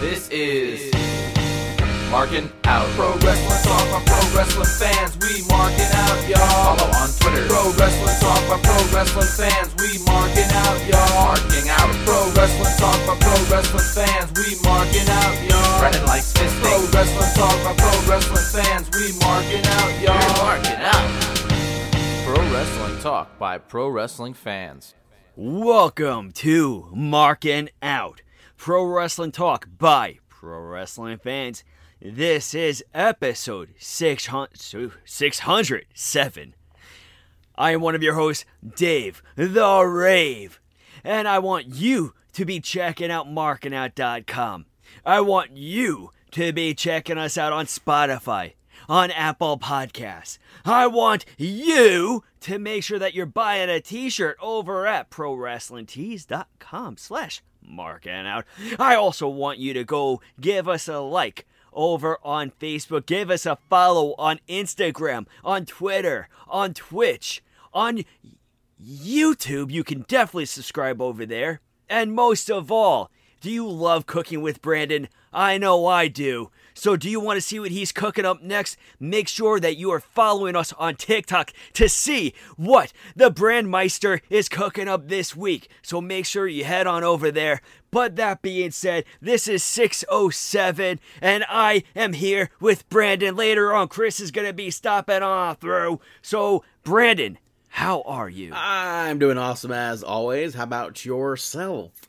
This is Marking Out. Pro Wrestling Talk by Pro Wrestling fans. We marking out, y'all. Follow on Twitter. Pro Wrestling Talk by Pro Wrestling fans. We marking out, y'all. Marking out. Pro Wrestling Talk by Pro Wrestling fans. We marking out, y'all. Brennan likes fisting. Pro Wrestling Talk by Pro Wrestling fans. We marking out, y'all. We're marking out. Pro Wrestling Talk by Pro Wrestling fans. Welcome to Marking Out, Pro Wrestling Talk by Pro Wrestling fans. This is episode 600, 607. I am one of your hosts, Dave the Rave, and I want you to be checking out markingout.com. I want you to be checking us out on Spotify, on Apple Podcasts. I want you to make sure that you're buying a t-shirt over at prowrestlingtees.com slash marking out. I also want you to go give us a like over on Facebook. Give us a follow on Instagram, on Twitter, on Twitch, on YouTube. You can definitely subscribe over there. And most of all, do you love cooking with Brandon? I know I do. So, do you want to see what he's cooking up next? Make sure that you are following us on TikTok to see what the Brandmeister is cooking up this week. So, make sure you head on over there. But that being said, this is 607, and I am here with Brandon. Later on, Chris is going to be stopping on through. So, Brandon, how are you? I'm doing awesome as always. How about yourself?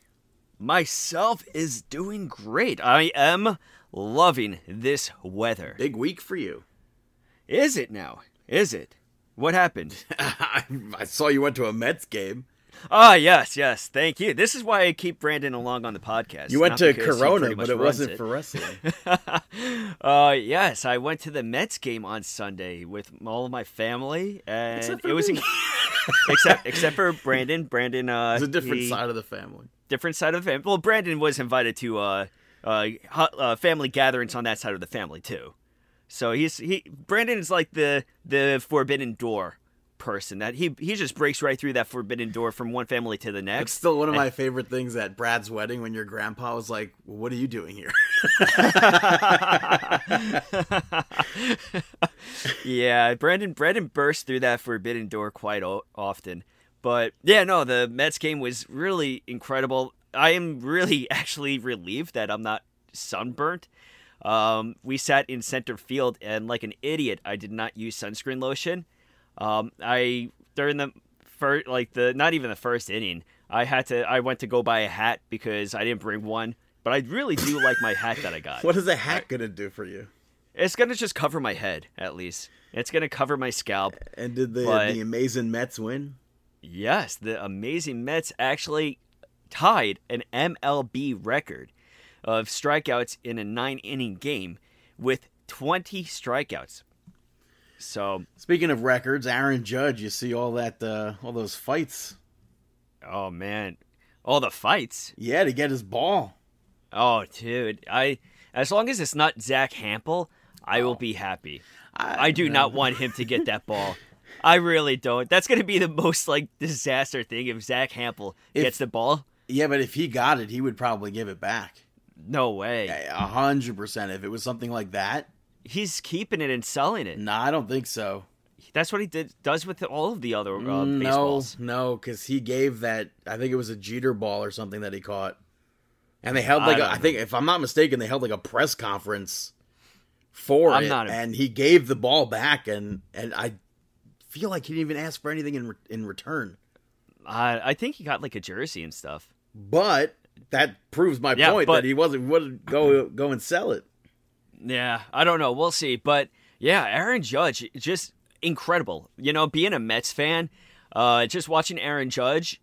Myself is doing great. I am loving this weather. Big week for you. Is it now? Is it? What happened? I saw you went to a Mets game. Ah, yes, yes. Thank you. This is why I keep Brandon along on the podcast. You went to Corona, but it wasn't it. for wrestling. uh, yes, I went to the Mets game on Sunday with all of my family, and Except for it was me. except except for Brandon. Brandon, uh, It's a different he- side of the family. different side of the family. Well, Brandon was invited to uh, uh, uh, family gatherings on that side of the family too. So he's he Brandon is like the the forbidden door person that he he just breaks right through that forbidden door from one family to the It's next. still one of my favorite things at Brad's wedding when your grandpa was like, "What are you doing here?" yeah, Brandon Brandon burst through that forbidden door quite o- often. But yeah, no, the Mets game was really incredible. I am really actually relieved that I'm not sunburnt. Um, we sat in center field, and like an idiot, I did not use sunscreen lotion. Um, I during the first, like the not even the first inning, I had to. I went to go buy a hat because I didn't bring one. But I really do like my hat that I got. what is a hat gonna do for you? It's gonna just cover my head at least. It's gonna cover my scalp. And did the But- the amazing Mets win? Yes, the amazing Mets actually tied an MLB record of strikeouts in a nine inning game with 20 strikeouts. So, Speaking of records, Aaron Judge, you see all that, uh, all those fights. oh man, all the fights. Yeah, to get his ball. Oh, dude, I as long as it's not Zack Hample, I will be happy. I do not want him to get that ball. I really don't. That's going to be the most like disaster thing if Zack Hample If- gets the ball. Yeah, but if he got it, he would probably give it back. No way. A hundred percent. If it was something like that, He's keeping it and selling it. no, I don't think so. That's what he did does with all of the other uh, no, baseballs. no, because he gave that. I think it was a Jeter ball or something that he caught, and they held like a, don't I think if I'm not mistaken, they held like a press conference for I'm it, a- and he gave the ball back, and and I feel like he didn't even ask for anything in re- in return. I I think he got like a jersey and stuff. But that proves my Yeah, point but- that he wasn't wouldn't go go and sell it. Yeah, I don't know. We'll see. But yeah, Aaron Judge, just incredible. You know, being a Mets fan, uh, just watching Aaron Judge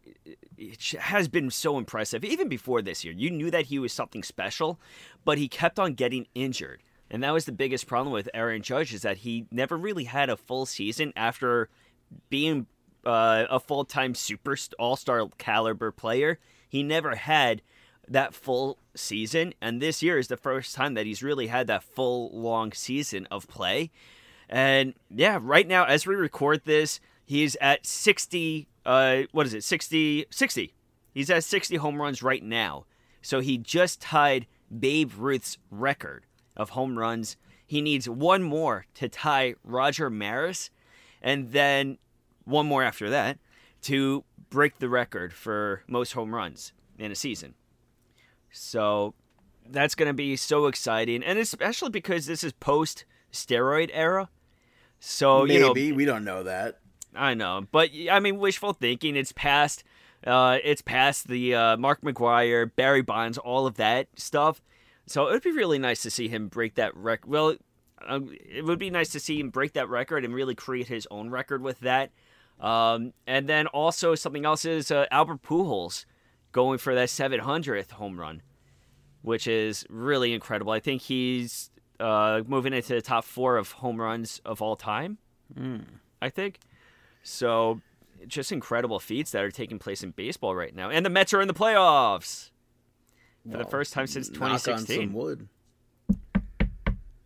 it has been so impressive. Even before this year, you knew that he was something special, but he kept on getting injured. And that was the biggest problem with Aaron Judge is that he never really had a full season after being uh, a full time super all star caliber player. He never had that full season, and this year is the first time that he's really had that full long season of play. And yeah, right now as we record this, he's at 60 uh what is it? 60 60. He's at 60 home runs right now. So he just tied Babe Ruth's record of home runs. He needs one more to tie Roger Maris, and then one more after that to break the record for most home runs in a season. So that's going to be so exciting, and especially because this is post steroid era. So Maybe you know, we don't know that. I know, but I mean, wishful thinking. It's past. Uh, it's past the uh, Mark McGwire, Barry Bonds, all of that stuff. So it would be really nice to see him break that record. Well, uh, it would be nice to see him break that record and really create his own record with that. Um, and then also something else is uh, Albert Pujols going for that 700th home run, which is really incredible. I think he's uh, moving into the top four of home runs of all time. I think. So, just incredible feats that are taking place in baseball right now. And the Mets are in the playoffs for the first time since knock on some 2016. wood.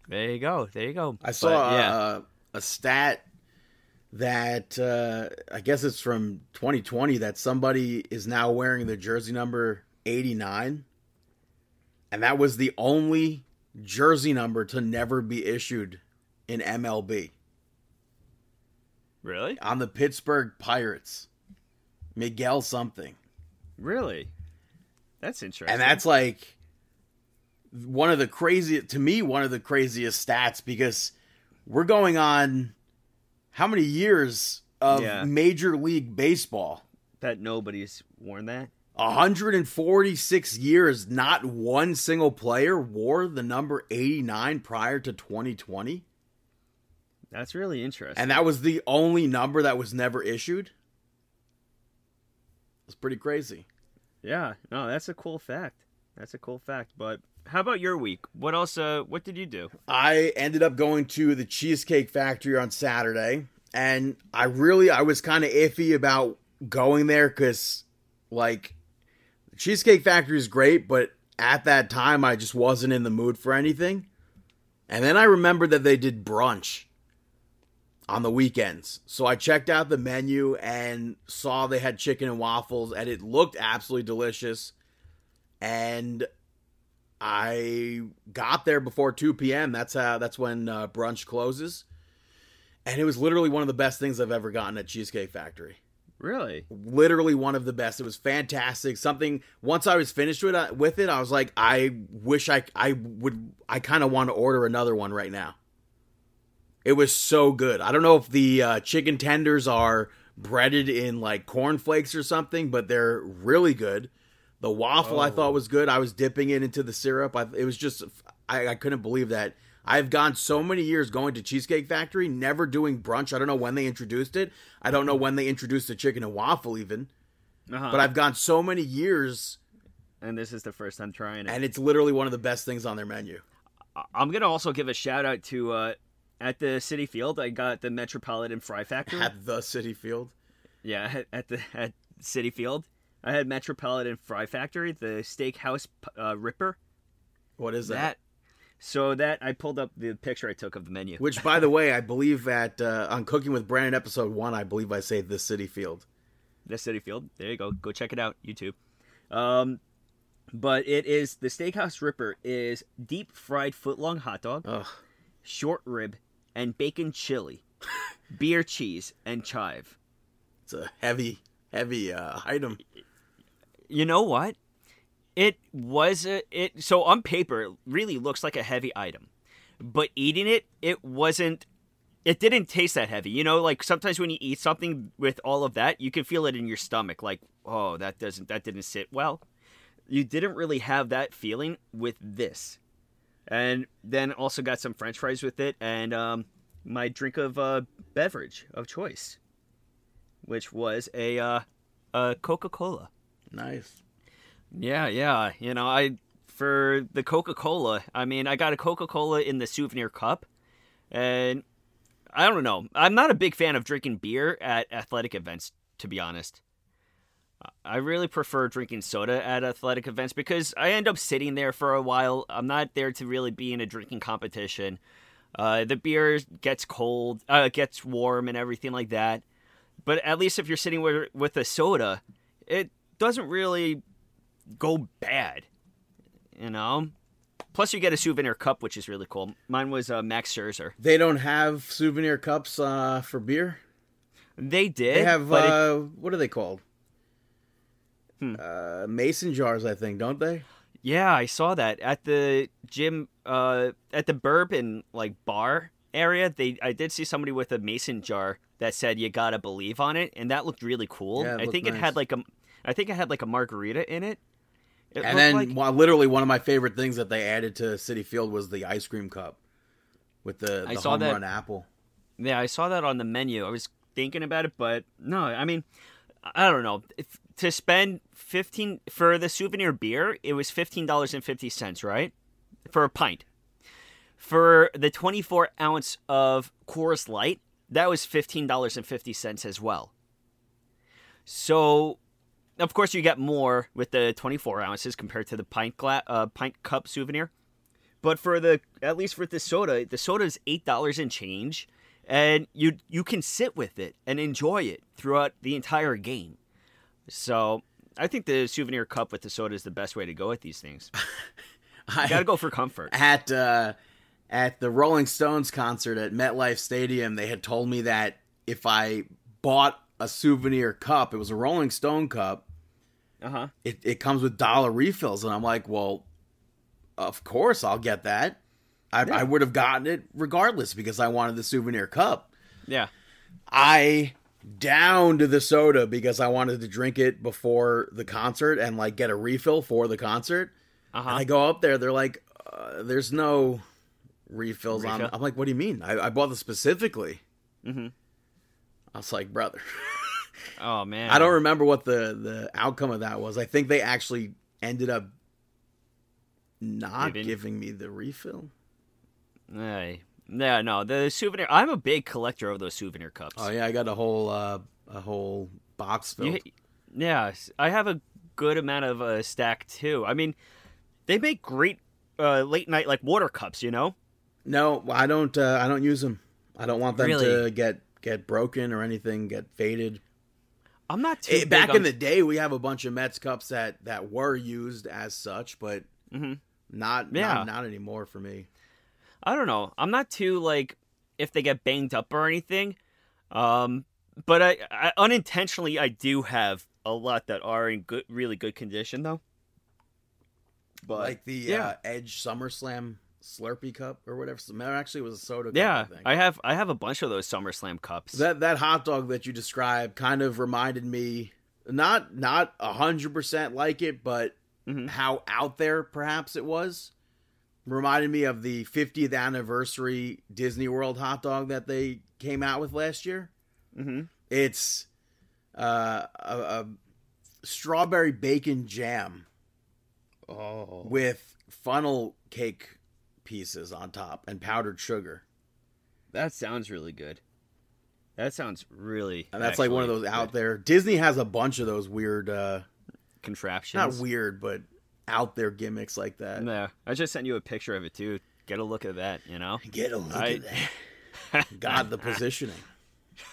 There you go. There you go. I saw But, yeah. uh, a stat that uh, I guess it's from 2020 that somebody is now wearing the jersey number 89, and that was the only jersey number to never be issued in MLB really? on the Pittsburgh Pirates. Miguel something. Really? That's interesting. And that's like one of the crazy to me one of the craziest stats because we're going on how many years of Yeah. major league baseball? that nobody's worn that. 146 years not one single player wore the number 89 prior to 2020 That's really interesting. and that was the only number that was never issued. It's pretty crazy. yeah, no, that's a cool fact. That's a cool fact. But how about your week? What else? Uh, what did you do? I ended up going to the Cheesecake Factory on Saturday, and I really I was kind of iffy about going there because, like, the Cheesecake Factory is great, but at that time I just wasn't in the mood for anything. And then I remembered that they did brunch on the weekends, so I checked out the menu and saw they had chicken and waffles, and it looked absolutely delicious. And I got there before 2 p.m. That's how that's when uh, brunch closes. And it was literally one of the best things I've ever gotten at Cheesecake Factory. Really? Literally one of the best. It was fantastic. Something once I was finished with it, with it I was like, I wish I I would I kind of want to order another one right now. It was so good. I don't know if the uh, chicken tenders are breaded in like cornflakes or something, but they're really good. The waffle I thought was good. I was dipping it into the syrup. I, it was just I, I couldn't believe that. I've gone so many years going to Cheesecake Factory, never doing brunch. I don't know when they introduced it. I don't know when they introduced the chicken and waffle even. Uh-huh. But I've gone so many years, and this is the first time trying it. and it's literally one of the best things on their menu. I'm gonna also give a shout out to uh, at the Citi Field. I got the Metropolitan Fry Factory. At the Citi Field, Yeah, at- at the at Citi Field, I had Metropolitan Fry Factory, the Steakhouse uh, Ripper. what is that? That. So that I pulled up the picture I took of the menu. Which, by the way, I believe at uh, on Cooking with Brandon episode one, I believe I say the Citi Field. the Citi Field. There you go. Go check it out. YouTube. Um, but it is the Steakhouse Ripper is deep fried footlong hot dog, Ugh, short rib, and bacon chili, beer cheese, and chive. it's a heavy, heavy uh, item. You know what? It was a it so on paper it really looks like a heavy item. But eating it, it wasn't it didn't taste that heavy. You know, like sometimes when you eat something with all of that, you can feel it in your stomach like, "Oh, that doesn't that didn't sit well." You didn't really have that feeling with this. And then also got some french fries with it and um my drink of uh beverage of choice, which was a uh a Coca-Cola. Nice. Yeah, yeah. You know, I for the Coca Cola. I mean, I got a Coca Cola in the souvenir cup, and I don't know. I'm not a big fan of drinking beer at athletic events, to be honest. I really prefer drinking soda at athletic events because I end up sitting there for a while. I'm not there to really be in a drinking competition. Uh, the beer gets cold, uh, gets warm, and everything like that. But at least if you're sitting with with a soda, it doesn't really go bad. You know? Plus, you get a souvenir cup, which is really cool. Mine was uh, Max Scherzer. They don't have souvenir cups uh, for beer. They did. They have but it- uh, what are they called? Hmm. Uh, mason jars, I think, don't they? yeah, I saw that at the gym, uh, at the bourbon like bar area. They, I did see somebody with a mason jar that said "You gotta believe" on it, and that looked really cool. Yeah, I think it had like a, I think it had like a margarita in it. It and then, like- well, literally, one of my favorite things that they added to Citi Field was the ice cream cup with the, I saw home that. run apple. Yeah, I saw that on the menu. I was thinking about it, but no, I mean, I don't know. If, to spend fifteen for the souvenir beer, it was fifteen dollars and fifty cents, right, for a pint. For the twenty-four ounce of Coors Light, that was fifteen dollars and fifty cents as well. So, of course, you get more with the twenty-four ounces compared to the pint gla- uh, pint cup souvenir. But for the at least for the soda, the soda is eight dollars and change, and you you can sit with it and enjoy it throughout the entire game. So I think the souvenir cup with the soda is the best way to go with these things. I, You gotta go for comfort. at uh, at the Rolling Stones concert at MetLife Stadium, they had told me that if I bought a souvenir cup, it was a Rolling Stone cup. Uh huh. It, it comes with dollar refills, and I'm like, well, of course I'll get that. I, I would have gotten it regardless because I wanted the souvenir cup. Yeah. I downed the soda because I wanted to drink it before the concert and like get a refill for the concert. Uh And huh. I go up there, they're like, uh, "There's no refills on." Refill? I'm like, "What do you mean? I, I bought this specifically." hmm I was like, "Brother, Oh man. I don't remember what the the outcome of that was. I think they actually ended up not Giving- me the refill." Hey. Yeah, no, the souvenir. I'm a big collector of those souvenir cups. Oh yeah, I got a whole uh, a whole box filled. You- yeah, I have a good amount of uh, stack too. I mean, they make great uh, late night like water cups. You know. No, I don't. Uh, I don't use them. I don't want them Really? to get get broken or anything, get faded. I'm not too Eh, big back on- in the day, we have a bunch of Mets cups that that were used as such, but Mhm. not Yeah. not, not anymore for me. I don't know. I'm not too like if they get banged up or anything. Um, but I, I unintentionally I do have a lot that are in good, really good condition though. But like the yeah. uh, Edge SummerSlam Slurpee cup or whatever. No, actually, it was a soda. Cup, yeah, I think. I have I have a bunch of those SummerSlam cups. that that hot dog that you described kind of reminded me not not a hundred percent like it, but Mhm. how out there perhaps it was. Reminded me of the 50th anniversary Disney World hot dog that they came out with last year. hmm It's uh, a, a strawberry bacon jam Oh, with funnel cake pieces on top and powdered sugar. that sounds really good. That sounds really. And that's like one of those out good there. Disney has a bunch of those weird, uh, contraptions. not weird, but out there gimmicks like that. Yeah, I just sent you a picture of it too. Get a look at that. You know. Get a look I- at that. God, the positioning.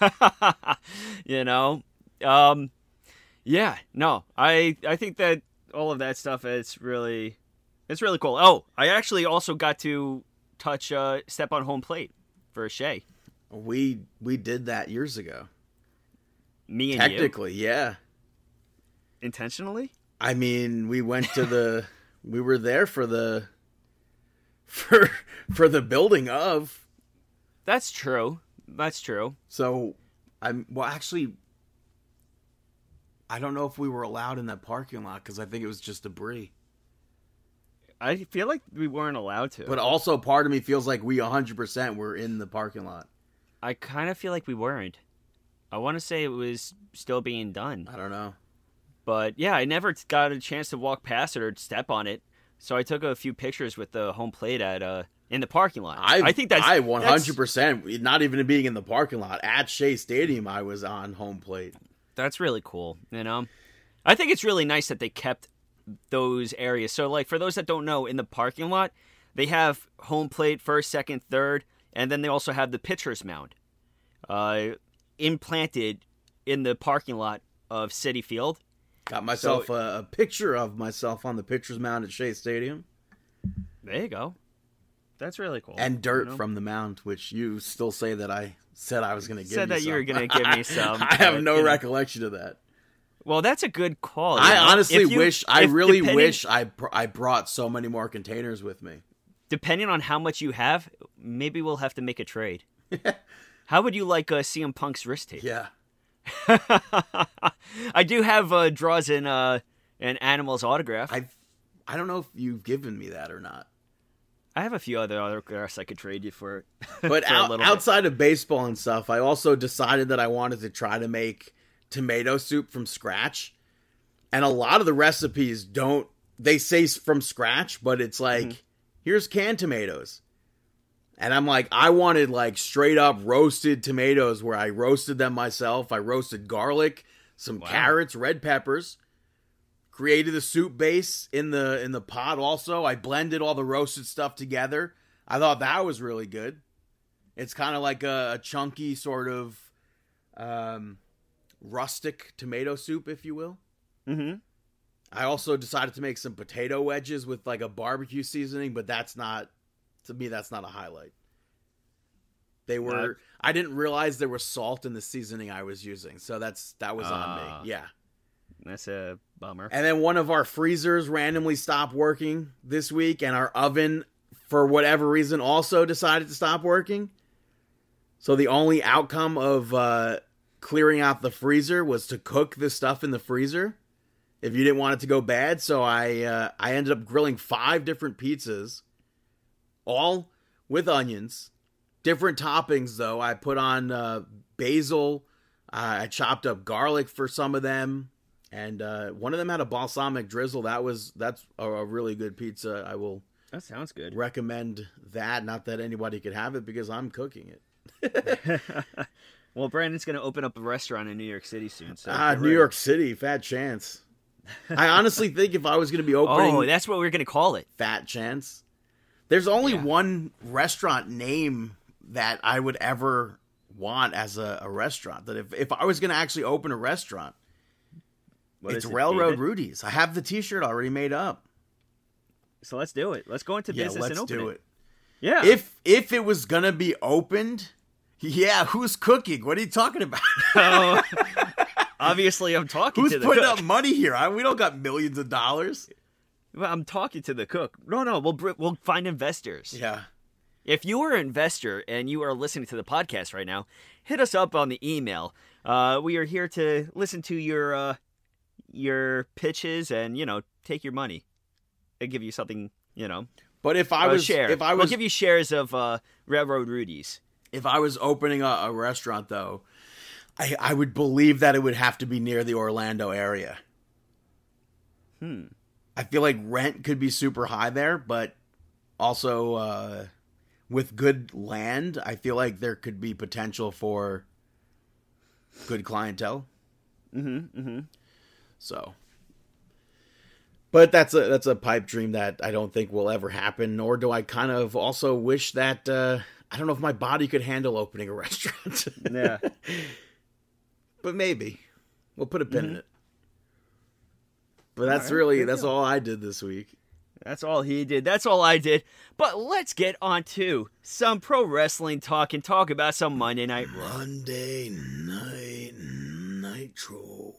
you know um yeah no i i think that all of that stuff is really it's really cool oh i actually also got to touch uh step on home plate for a Shea We we did that years ago. me and you Technically, yeah. intentionally I mean, we went to the we were there for the for for the building of. that's true that's true So, I'm well actually I don't know if we were allowed in that parking lot cuz I think it was just debris. I feel like we weren't allowed to But also part of me feels like we 100% were in the parking lot. i kind of feel like we weren't i want to say it was still being done I don't know. But yeah, I never got a chance to walk past it or step on it. So I took a few pictures with the home plate at uh in the parking lot. I I think that's I 100% not even being in the parking lot at Shea Stadium I was on home plate. That's really cool. You know, I think it's really nice that they kept those areas. So like for those that don't know, in the parking lot, they have home plate first, second, third, and then they also have the pitcher's mound, uh, implanted in the parking lot of Citi Field. Got myself a, a picture of myself on the pitcher's mound at Shea Stadium. There you go. That's really cool. and dirt you know? from the mound, which you still say that I said I was going to give. Said you that you were gonna give me some, I have no you know. recollection of that. Well, that's a good call. I know? honestly you- wish. I really wish I I brought so many more containers with me. Depending on how much you have, maybe we'll have to make a trade. how would you like uh, CM Punk's wrist tape? Yeah. I do have uh, draws in uh, an animal's autograph. I, I don't know if you've given me that or not. I have a few other autographs I could trade you for. But for a out, little bit. outside of baseball and stuff, I also decided that I wanted to try to make tomato soup from scratch. And a lot of the recipes don't they say from scratch, but it's like Mm-hmm. here's canned tomatoes. And I'm like I wanted like straight up roasted tomatoes where I roasted them myself. I roasted garlic, some Wow. carrots, red peppers, created the soup base in the in the pot also. I blended all the roasted stuff together. I thought that was really good. It's kind of like a, a chunky sort of um, rustic tomato soup, if you will. hmm I also decided to make some potato wedges with like a barbecue seasoning, but that's not to me. That's not a highlight. They were. I didn't realize there was salt in the seasoning I was using, so that's that was on Ah. me. Yeah. That's a bummer. And then one of our freezers randomly stopped working this week, and our oven, for whatever reason, also decided to stop working. So the only outcome of uh, clearing out the freezer was to cook the stuff in the freezer. If you didn't want it to go bad, so I uh, I ended up grilling five different pizzas, all with onions, different toppings though. I put on uh, basil. Uh, I chopped up garlic for some of them and uh, one of them had a balsamic drizzle. That was that's a, a really good pizza. I will That sounds good. recommend that. Not that anybody could have it because I'm cooking it. well, Brandon's going to open up a restaurant in New York City soon. So ah, New ready. York City, fat chance. I honestly think if I was going to be opening Oh, that's what we're going to call it. fat chance, there's only Yeah. one restaurant name that I would ever want as a, a restaurant. That if if I was going to actually open a restaurant, What it's it, Railroad David? Rudy's. I have the T-shirt already made up. So let's do it. Let's go into Yeah, business let's and open do it. it. Yeah. if if it was gonna be opened, yeah, who's cooking? What are you talking about? Oh, obviously, I'm talking who's to the putting cook. up money here? I, we don't got millions of dollars. Well, I'm talking to the cook. No, no, we'll we'll find investors. Yeah, If you are an investor and you are listening to the podcast right now, hit us up on the email. Uh, we are here to listen to your uh, your pitches and you know take your money and give you something. You know, but if I was share. if I we'll was give you shares of uh, Railroad Rudy's. If I was opening a, a restaurant though, I I would believe that it would have to be near the Orlando area. Hmm. I feel like rent could be super high there, but also uh, with good land, I feel like there could be potential for good clientele. Mm-hmm. Mm-hmm. So, but that's a that's a pipe dream that I don't think will ever happen. Nor do I kind of also wish that uh, I don't know if my body could handle opening a restaurant. Yeah. but maybe we'll put a pin in mm-hmm. it. But that's All right, really that's deal. all I did this week. That's all he did. That's all I did. But let's get on to some pro wrestling talk and talk about some Monday Night Raw. Monday Night Nitro.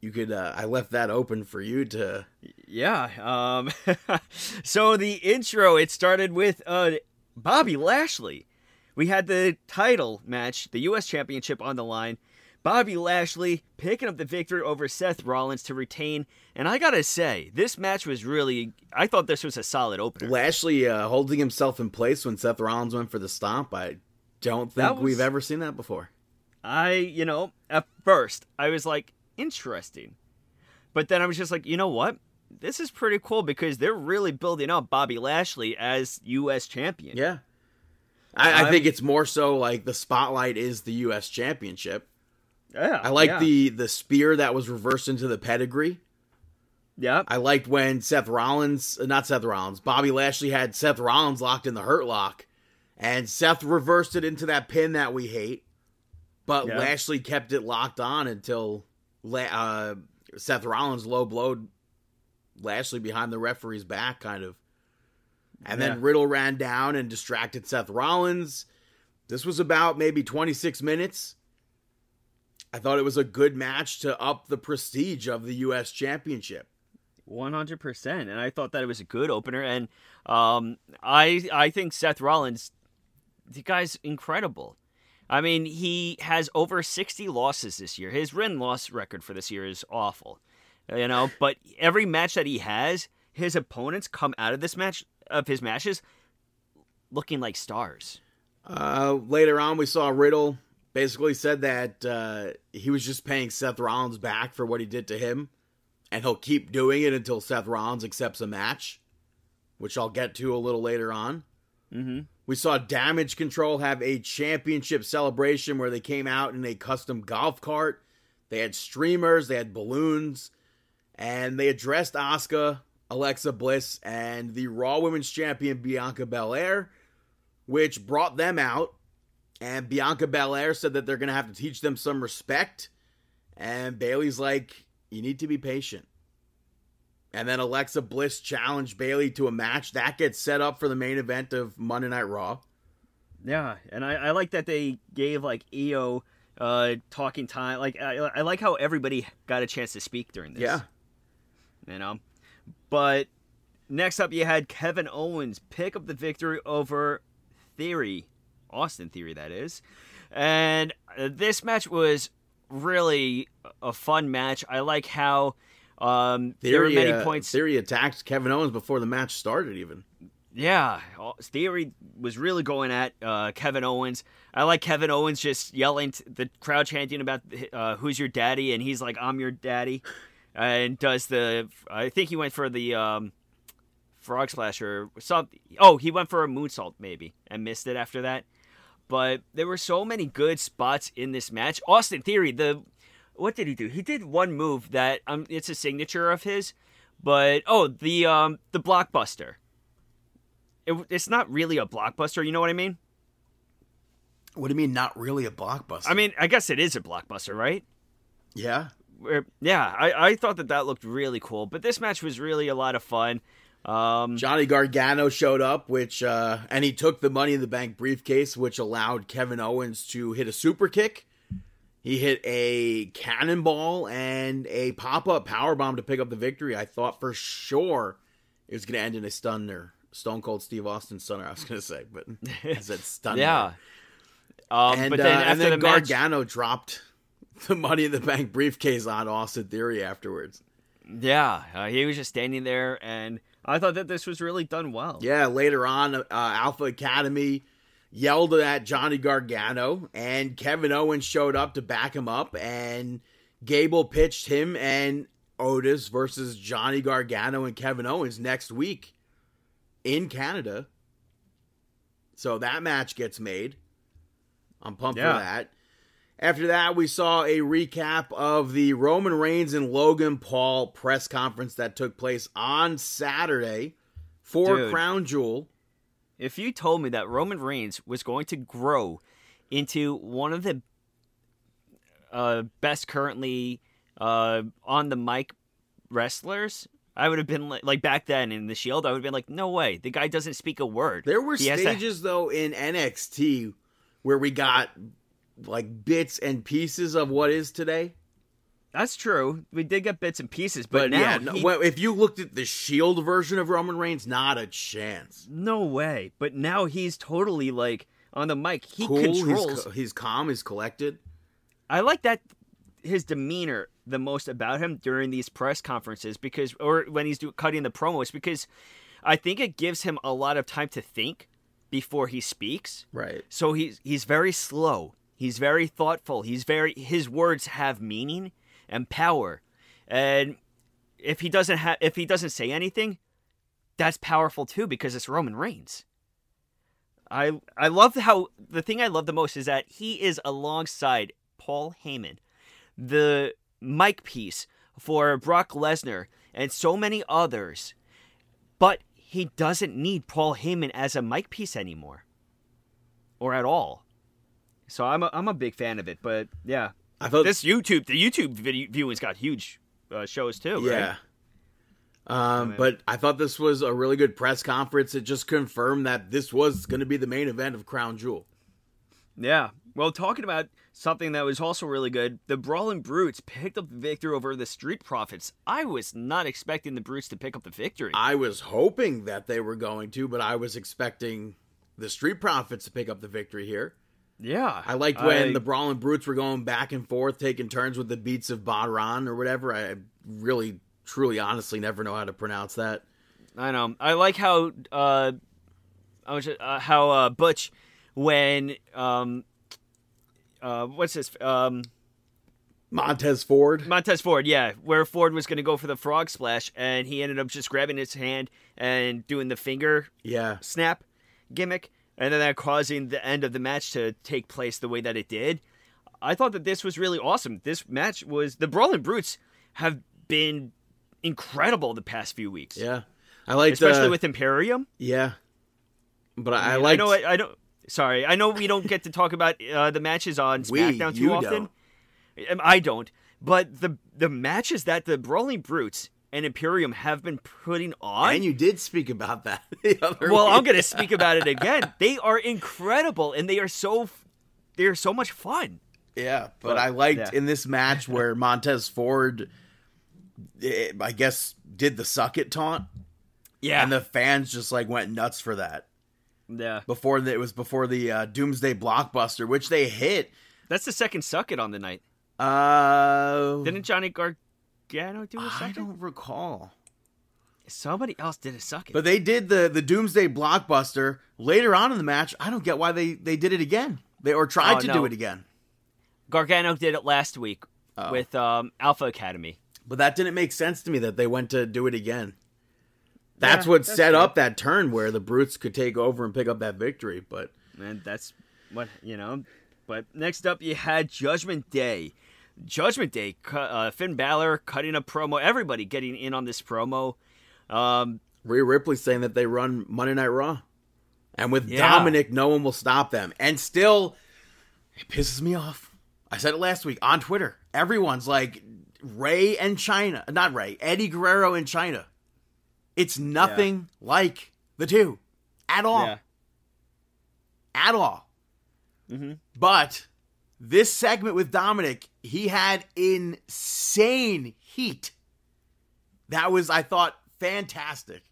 You could. Uh, I left that open for you to. Yeah. Um. so the intro it started with uh Bobby Lashley. We had the title match, the U.S. Championship on the line. Bobby Lashley picking up the victory over Seth Rollins to retain. And I gotta say, this match was really. I thought this was a solid opener. Lashley uh, holding himself in place when Seth Rollins went for the stomp. I don't think was- we've ever seen that before. I, you know, at first I was like, interesting. But then I was just like, you know what? This is pretty cool because they're really building up Bobby Lashley as U.S. champion. Yeah. I, I think it's more so like the spotlight is the U.S. Championship. Yeah. I like yeah. the the spear that was reversed into the pedigree. Yeah. I liked when Seth Rollins, uh, not Seth Rollins, Bobby Lashley had Seth Rollins locked in the Hurt Lock, and Seth reversed it into that pin that we hate, but Yeah. Lashley kept it locked on until La- uh, Seth Rollins low blowed Lashley behind the referee's back, kind of. And then Riddle ran down and distracted Seth Rollins. This was about maybe 26 minutes. I thought it was a good match to up the prestige of the U.S. Championship. One hundred percent, and I thought that it was a good opener. And um, I I think Seth Rollins, the guy's incredible. I mean, he has over sixty losses this year. His win loss record for this year is awful, you know. But every match that he has, his opponents come out of this match of his matches looking like stars. Uh, later on, we saw Riddle basically said that uh, he was just paying Seth Rollins back for what he did to him, and he'll keep doing it until Seth Rollins accepts a match, which I'll get to a little later on. Mm-hmm. We saw Damage Control have a championship celebration where they came out in a custom golf cart. They had streamers, they had balloons, and they addressed Asuka, Alexa Bliss, and the Raw Women's Champion Bianca Belair, which brought them out. And Bianca Belair said that they're going to have to teach them some respect. And Bayley's like, you need to be patient. And then Alexa Bliss challenged Bayley to a match that gets set up for the main event of Monday Night Raw. Yeah, and I, I like that they gave like IYO uh, talking time. Like I, I like how everybody got a chance to speak during this. Yeah. you know. But next up, you had Kevin Owens pick up the victory over Theory, Austin Theory, that is. And this match was really a fun match. I like how um, there were Theory, many uh, points. Theory attacked Kevin Owens before the match started, even. Yeah, Theory was really going at uh, Kevin Owens. I like Kevin Owens just yelling, the crowd chanting about uh, "Who's your daddy?" and he's like, "I'm your daddy," and does the. I think he went for the um, frog splash or something. Oh, he went for a moonsault maybe and missed it after that. But there were so many good spots in this match. Austin Theory, the what did he do? He did one move that um, it's a signature of his, but oh, the um, the blockbuster it, it's not really a blockbuster. You know what I mean? What do you mean, not really a blockbuster? I mean, I guess it is a blockbuster, right? yeah. Where- yeah, I, I thought that that looked really cool. But this match was really a lot of fun. Um, Johnny Gargano showed up, which uh, and he took the Money in the Bank briefcase, which allowed Kevin Owens to hit a super kick. He hit a cannonball and a pop up power bomb to pick up the victory. I thought for sure it was going to end in a stunner. Stone Cold Steve Austin stunner, I was going to say, but I said stunner. yeah. Um, and, but uh, then after and then the match, Gargano dropped the Money in the Bank briefcase on Austin Theory afterwards. yeah, uh, he was just standing there, and I thought that this was really done well. Yeah, later on, uh, Alpha Academy yelled at Johnny Gargano, and Kevin Owens showed up to back him up, and Gable pitched him and Otis versus Johnny Gargano and Kevin Owens next week in Canada. So that match gets made. I'm pumped Yeah. for that. After that, we saw a recap of the Roman Reigns and Logan Paul press conference that took place on Saturday for Dude. Crown Jewel. If you told me that Roman Reigns was going to grow into one of the uh, best currently uh, on the mic wrestlers, I would have been like, like back then in the Shield. I would have been like, no way, the guy doesn't speak a word. There were He has to- stages though in NXT where we got like bits and pieces of what is today. That's true. We did get bits and pieces, but, But, now yeah, no, he- well, if you looked at the Shield version of Roman Reigns, not a chance. no way. But now he's totally like on the mic. He cool, controls. he's, he's calm, he's collected. I like that his demeanor the most about him during these press conferences because or when he's do, cutting the promos because I think it gives him a lot of time to think before he speaks. Right. So he's he's very slow. He's very thoughtful. He's very his words have meaning and power. And if he doesn't have if he doesn't say anything, that's powerful too because it's Roman Reigns. I I love how the thing I love the most is that he is alongside Paul Heyman, the mic piece for Brock Lesnar and so many others. But he doesn't need Paul Heyman as a mic piece anymore. Or at all. So I'm a, I'm a big fan of it, but yeah. I thought This YouTube, the YouTube video viewing's got huge uh, shows too, yeah. right? Um, mean- but I thought this was a really good press conference. It just confirmed that this was going to be the main event of Crown Jewel. Yeah. Well, talking about something that was also really good, the Brawling Brutes picked up the victory over the Street Profits. I was not expecting the Brutes to pick up the victory. I was hoping that they were going to, but I was expecting the Street Profits to pick up the victory here. Yeah. I liked when I- the Brawling Brutes were going back and forth, taking turns with the beats of Badran or whatever. I really, truly, honestly never know how to pronounce that. I know. I like how uh, I was uh, how uh, Butch when um uh what's this um Montez Ford. Montez Ford, yeah, where Ford was going to go for the frog splash and he ended up just grabbing his hand and doing the finger Yeah. snap gimmick and then that causing the end of the match to take place the way that it did. I thought that this was really awesome. This match was the Brawling Brutes have been incredible the past few weeks. Yeah. I like Especially uh, with Imperium. Yeah. But I, I liked I know. I, I don't. Sorry, I know we don't get to talk about uh, the matches on We, SmackDown too you often. Um, I don't. But the the matches that the Brawling Brutes and Imperium have been putting on. and you did speak about that the other well, I'm going to speak about it again. They are incredible, and they are so they are so much fun. Yeah, but, But, I liked yeah. in this match where Montez Ford, eh, I guess, did the suck it taunt, Yeah, and the fans just like went nuts for that. yeah. Before the, it was before the uh, Doomsday Blockbuster, which they hit. That's the second suck it on the night. Uh, Didn't Johnny Gargano do a I second? don't recall, Somebody else did a suck it. but they did the the Doomsday Blockbuster later on in the match. I don't get why they they did it again. They or tried Oh, to no. do it again, Gargano did it last week Oh. with um, Alpha Academy. but that didn't make sense to me that they went to do it again. That's Yeah, what that's set true. up that turn where the Brutes could take over and pick up that victory. But and that's what you know. But next up, you had Judgment Day. Judgment Day, uh, Finn Balor cutting a promo. Everybody getting in on this promo. Um, Rhea Ripley saying that they run Monday Night Raw. And with Yeah. Dominik, no one will stop them. And still, it pisses me off. I said it last week on Twitter. Everyone's like, Rey and Chyna. Not Rey, Eddie Guerrero and Chyna. It's nothing like the two at all. yeah, At all. Mhm. But this segment with Dominik, he had insane heat. That was, I thought, fantastic.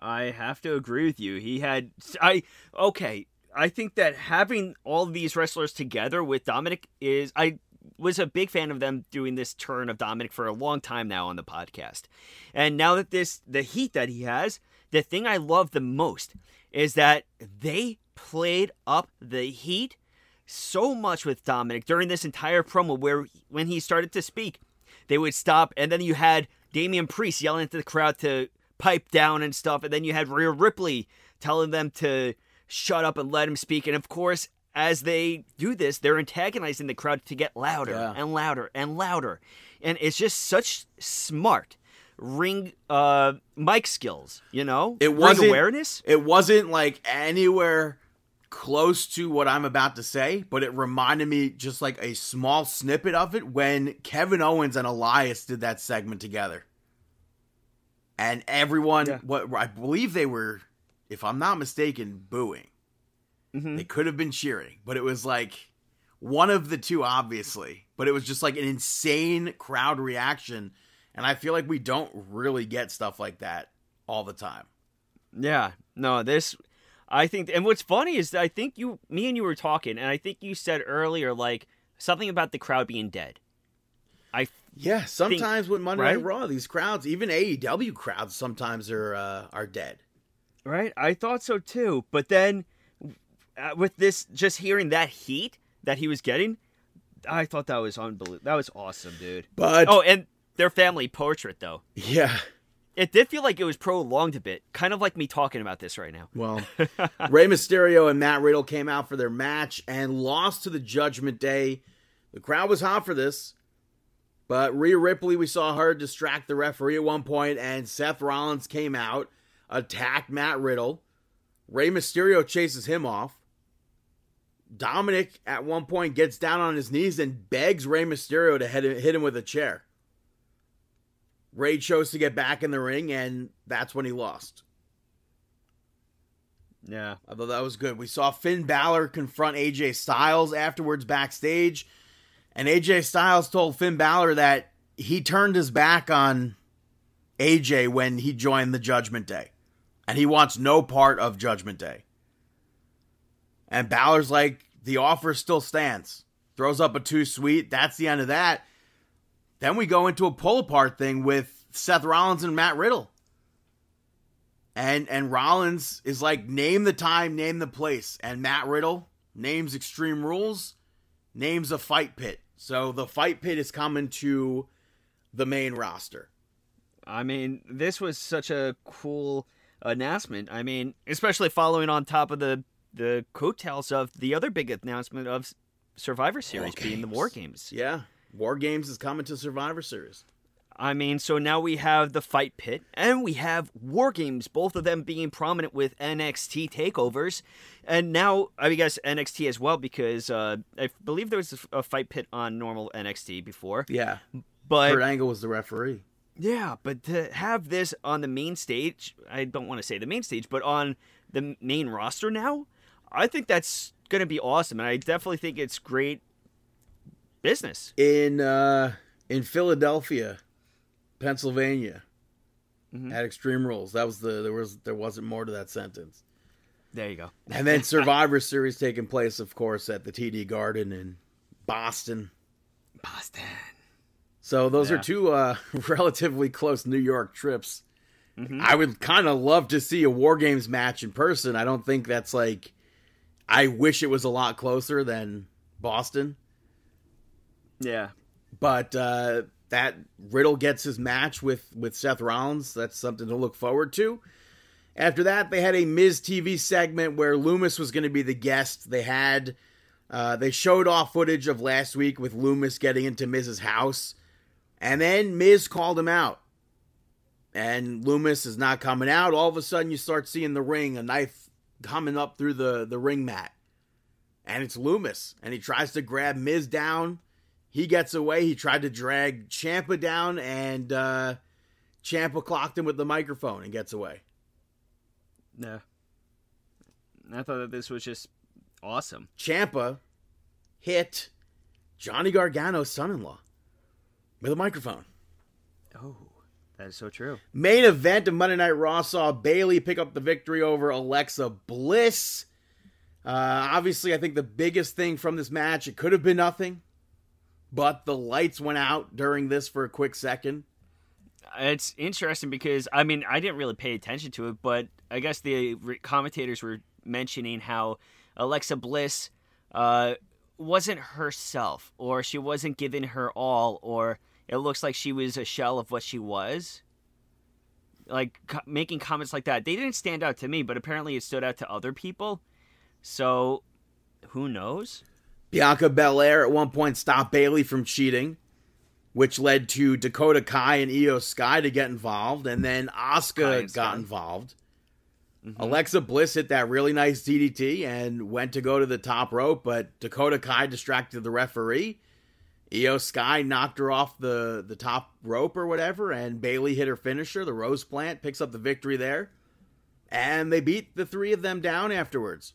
I have to agree with you. He had I okay. I think that having all these wrestlers together with Dominik is I was a big fan of them doing this turn of Dominik for a long time now on the podcast. And now that this the heat that he has, the thing I love the most is that they played up the heat so much with Dominik during this entire promo where when he started to speak, they would stop and then you had Damian Priest yelling at the crowd to pipe down and stuff, and then you had Rhea Ripley telling them to shut up and let him speak. And of course, as they do this, they're antagonizing the crowd to get louder Yeah. and louder and louder. And it's just such smart ring uh mic skills, you know? It wasn't- awareness. It wasn't like anywhere close to what I'm about to say, but it reminded me just like a small snippet of it when Kevin Owens and Elias did that segment together. And everyone, Yeah. what I believe they were, if I'm not mistaken, booing. Mhm. They could have been cheering, but it was like one of the two, obviously. But it was just like an insane crowd reaction. And I feel like we don't really get stuff like that all the time. Yeah, no, this, I think, and what's funny is that I think you, me and you were talking, and I think you said earlier, like, something about the crowd being dead. I, Yeah, sometimes with Monday Night right? Raw, these crowds, even AEW crowds, sometimes are uh, are dead. right? I thought so too, but then uh, with this, just hearing that heat that he was getting, I thought that was unbelievable. That was awesome, dude. But Oh, and their family portrait, though. yeah, It did feel like it was prolonged a bit, kind of like me talking about this right now. well, Rey Mysterio and Matt Riddle came out for their match and lost to the Judgment Day. The crowd was hot for this, but Rhea Ripley, we saw her distract the referee at one point, and Seth Rollins came out, attacked Matt Riddle. Rey Mysterio chases him off. Dominik at one point gets down on his knees and begs Rey Mysterio to hit hit him with a chair. Rey chose to get back in the ring, and that's when he lost. Yeah. I thought that was good. We saw Finn Balor confront AJ Styles afterwards backstage, and AJ Styles told Finn Balor that he turned his back on AJ when he joined the Judgment Day, and he wants no part of Judgment Day. And Balor's like, the offer still stands. Throws up a Too Sweet. That's the end of that. Then we go into a pull apart thing with Seth Rollins and Matt Riddle. And and Rollins is like, name the time, name the place. And Matt Riddle names Extreme Rules, names a fight pit. So the fight pit is coming to the main roster. I mean, this was such a cool announcement. I mean, especially following on top of the the coattails of the other big announcement of Survivor Series being the War Games. Yeah. War Games is coming to Survivor Series. I mean, so now we have the Fight Pit and we have War Games, both of them being prominent with NXT takeovers. And now, I guess NXT as well, because uh, I believe there was a Fight Pit on normal NXT before. Yeah. But Kurt Angle was the referee. yeah, but to have this on the main stage, I don't want to say the main stage, but on the main roster now, I think that's going to be awesome. And I definitely think it's great business. in uh in Philadelphia, Pennsylvania, at Extreme Rules. That was the there was there wasn't more to that sentence. There you go. And then Survivor Series taking place, of course, at the TD Garden in Boston. Boston. So those Yeah. are two uh, relatively close New York trips. I would kind of love to see a War Games match in person. I don't think that's like. I wish it was a lot closer than Boston. Yeah. but uh, that Riddle gets his match with with Seth Rollins. That's something to look forward to. After that, they had a Miz TV segment where Lumis was going to be the guest. They had uh, they showed off footage of last week with Lumis getting into Miz's house, and then Miz called him out. And Lumis is not coming out. All of a sudden, you start seeing the ring, a knife coming up through the the ring mat, and it's Lumis, and he tries to grab Miz down. He gets away. He tried to drag Ciampa down, and uh, Ciampa clocked him with the microphone and gets away. Yeah. I thought that this was just awesome. Ciampa hit Johnny Gargano's son-in-law with a microphone. Oh, that is so true. Main event of Monday Night Raw saw Bayley pick up the victory over Alexa Bliss. Uh, obviously, I think the biggest thing from this match, it could have been nothing, but the lights went out during this for a quick second. It's interesting because I mean I didn't really pay attention to it, but I guess the commentators were mentioning how Alexa Bliss uh, wasn't herself, or she wasn't giving her all, or it looks like she was a shell of what she was. Like co- making comments like that, they didn't stand out to me, but apparently it stood out to other people. So, who knows? Bianca Belair at one point stopped Bayley from cheating, which led to Dakota Kai and IYO Sky to get involved, and then Asuka got Sky. involved. Mm-hmm. Alexa Bliss hit that really nice DDT and went to go to the top rope, but Dakota Kai distracted the referee. IYO Sky knocked her off the, the top rope or whatever, and Bayley hit her finisher, the Rose Plant, picks up the victory there. And they beat the three of them down afterwards.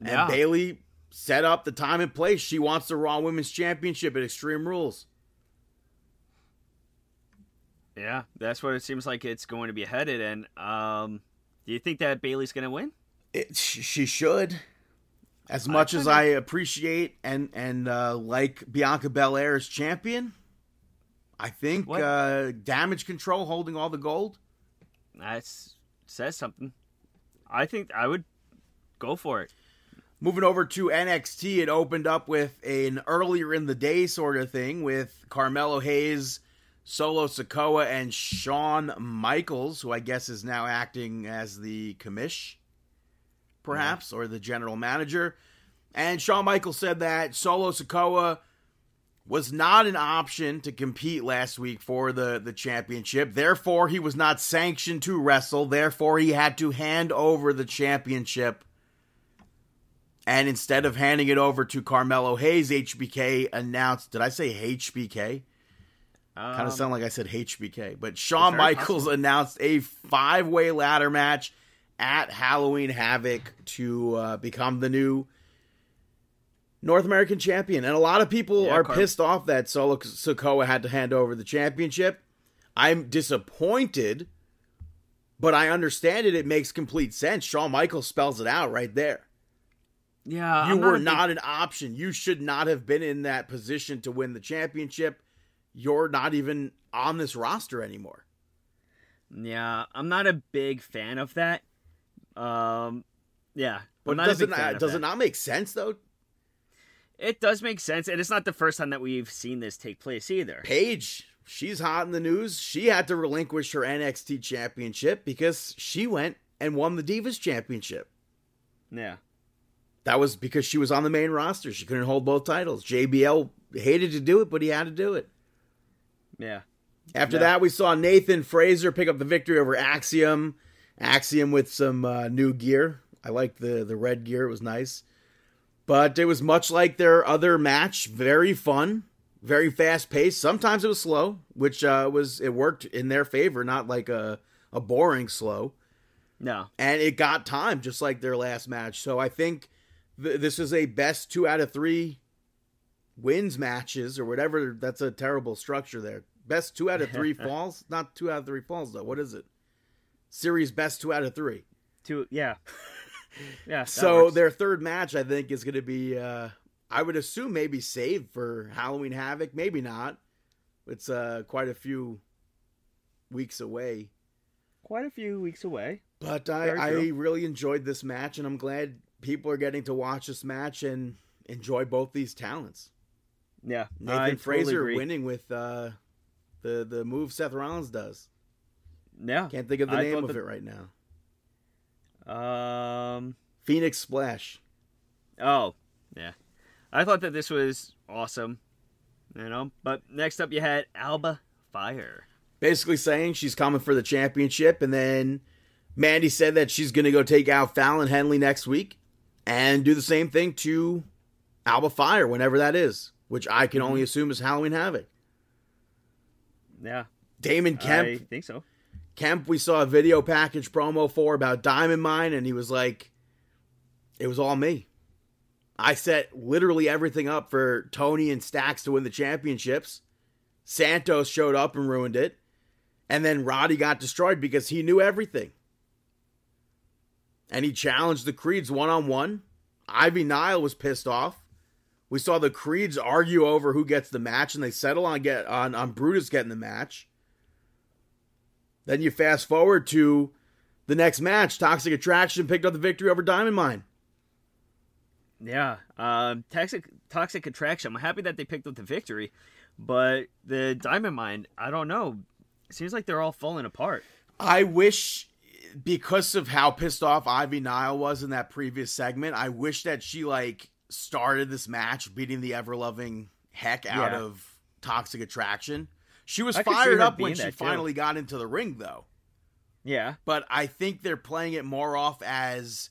And Yeah. Bayley set up the time and place. She wants the Raw Women's Championship at Extreme Rules. Yeah, that's what it seems like it's going to be headed. And um, do you think that Bayley's going to win? It, she should. As much as I appreciate and and uh, like Bianca Belair as champion, I think uh, Damage Control holding all the gold. That says something. I think I would go for it. Moving over to NXT, it opened up with an earlier in the day sort of thing with Carmelo Hayes, Solo Sikoa, and Shawn Michaels, who I guess is now acting as the commish, perhaps, or the general manager. And Shawn Michaels said that Solo Sikoa was not an option to compete last week for the, the championship. Therefore, he was not sanctioned to wrestle. Therefore, he had to hand over the championship. And instead of handing it over to Carmelo Hayes, HBK announced, did I say HBK? Kind Um, of sound like I said HBK, but Shawn Michaels announced a five-way ladder match at Halloween Havoc to uh, become the new North American champion. And a lot of people Yeah, are Car- pissed off that Solo Sikoa had to hand over the championship. I'm disappointed, but I understand it. It makes complete sense. Shawn Michaels spells it out right there. Yeah, you were a big- not an option. You should not have been in that position to win the championship. You're not even on this roster anymore. Yeah, I'm not a big fan of that. Um, yeah, But not does, it, not, of does that. it not make sense though? It does make sense, and it's not the first time that we've seen this take place either. Paige, she's hot in the news. She had to relinquish her NXT championship because she went and won the Divas championship. Yeah, That was because she was on the main roster. She couldn't hold both titles. JBL hated to do it, but he had to do it. yeah, After Yeah. that, we saw Nathan Frazer pick up the victory over Axiom. Axiom with some uh, new gear. I liked the the red gear; it was nice. But it was much like their other match, very fun, very fast paced. Sometimes it was slow, which uh, was it worked in their favor, not like a a boring slow. no, And it got time, just like their last match. So I think th- this is a best two out of three wins matches or whatever. That's a terrible structure there. Best two out of three falls, not two out of three falls though. What is it? Series best two out of three. two, yeah, yeah. so works. their third match, I think, is going to be. Uh, I would assume maybe saved for Halloween Havoc. Maybe not. It's uh, quite a few weeks away. quite a few weeks away. But I, I really enjoyed this match, and I'm glad people are getting to watch this match and enjoy both these talents. Yeah, Nathan I totally Frazer agree. winning with uh, the the move Seth Rollins does. Yeah, Can't think of the I name of that- it right now. um, Phoenix Splash. oh, yeah. I thought that this was awesome, you know. But next up, you had Alba Fyre. basically saying she's coming for the championship, and then Mandy said that she's going to go take out Fallon Henley next week and do the same thing to Alba Fyre whenever that is, which I can only mm-hmm. assume is Halloween Havoc. Yeah, Damon Kemp, I think so. Kemp, we saw a video package promo for about Diamond Mine, and he was like, "It was all me. I set literally everything up for Tony and Stacks to win the championships. Santos showed up and ruined it, and then Roddy got destroyed because he knew everything. And he challenged the Creeds one on one. Ivy Nile was pissed off. We saw the Creeds argue over who gets the match, and they settle on get on on Brutus getting the match." Then you fast forward to the next match. Toxic Attraction picked up the victory over Diamond Mine. Yeah, um, toxic toxic attraction. I'm happy that they picked up the victory, but the Diamond Mine, I don't know. It seems like they're all falling apart. I wish, because of how pissed off Ivy Nile was in that previous segment, I wish that she like started this match beating the ever loving heck out Yeah. of Toxic Attraction. She was I fired up when she that, too. finally got into the ring, though. Yeah, But I think they're playing it more off as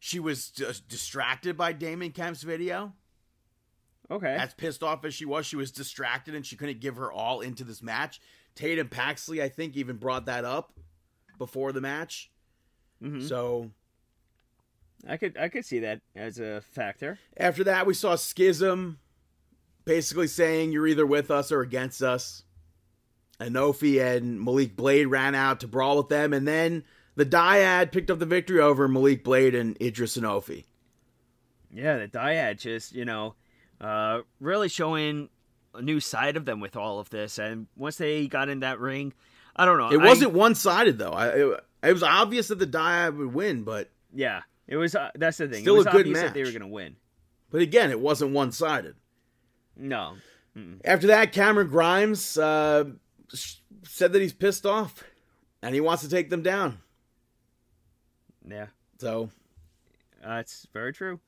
she was distracted by Damon Kemp's video. okay. as pissed off as she was, she was distracted and she couldn't give her all into this match. Tatum Paxley, I think, even brought that up before the match. Mhm. So I could I could see that as a factor. after that, we saw Schism basically saying, You're either with us or against us. Enofé and Malik Blade ran out to brawl with them, and then the Dyad picked up the victory over Malik Blade and Edris Enofé. Yeah, the Dyad just you know, uh, really showing a new side of them with all of this. And once they got in that ring, I don't know. It wasn't one sided, though. I, it, it was obvious that the Dyad would win, but yeah, it was. Uh, that's the thing. Still it was a good obvious that they were gonna win. but again, it wasn't one sided. No. After that, Cameron Grimes uh, said that he's pissed off and he wants to take them down. Yeah, So that's very true.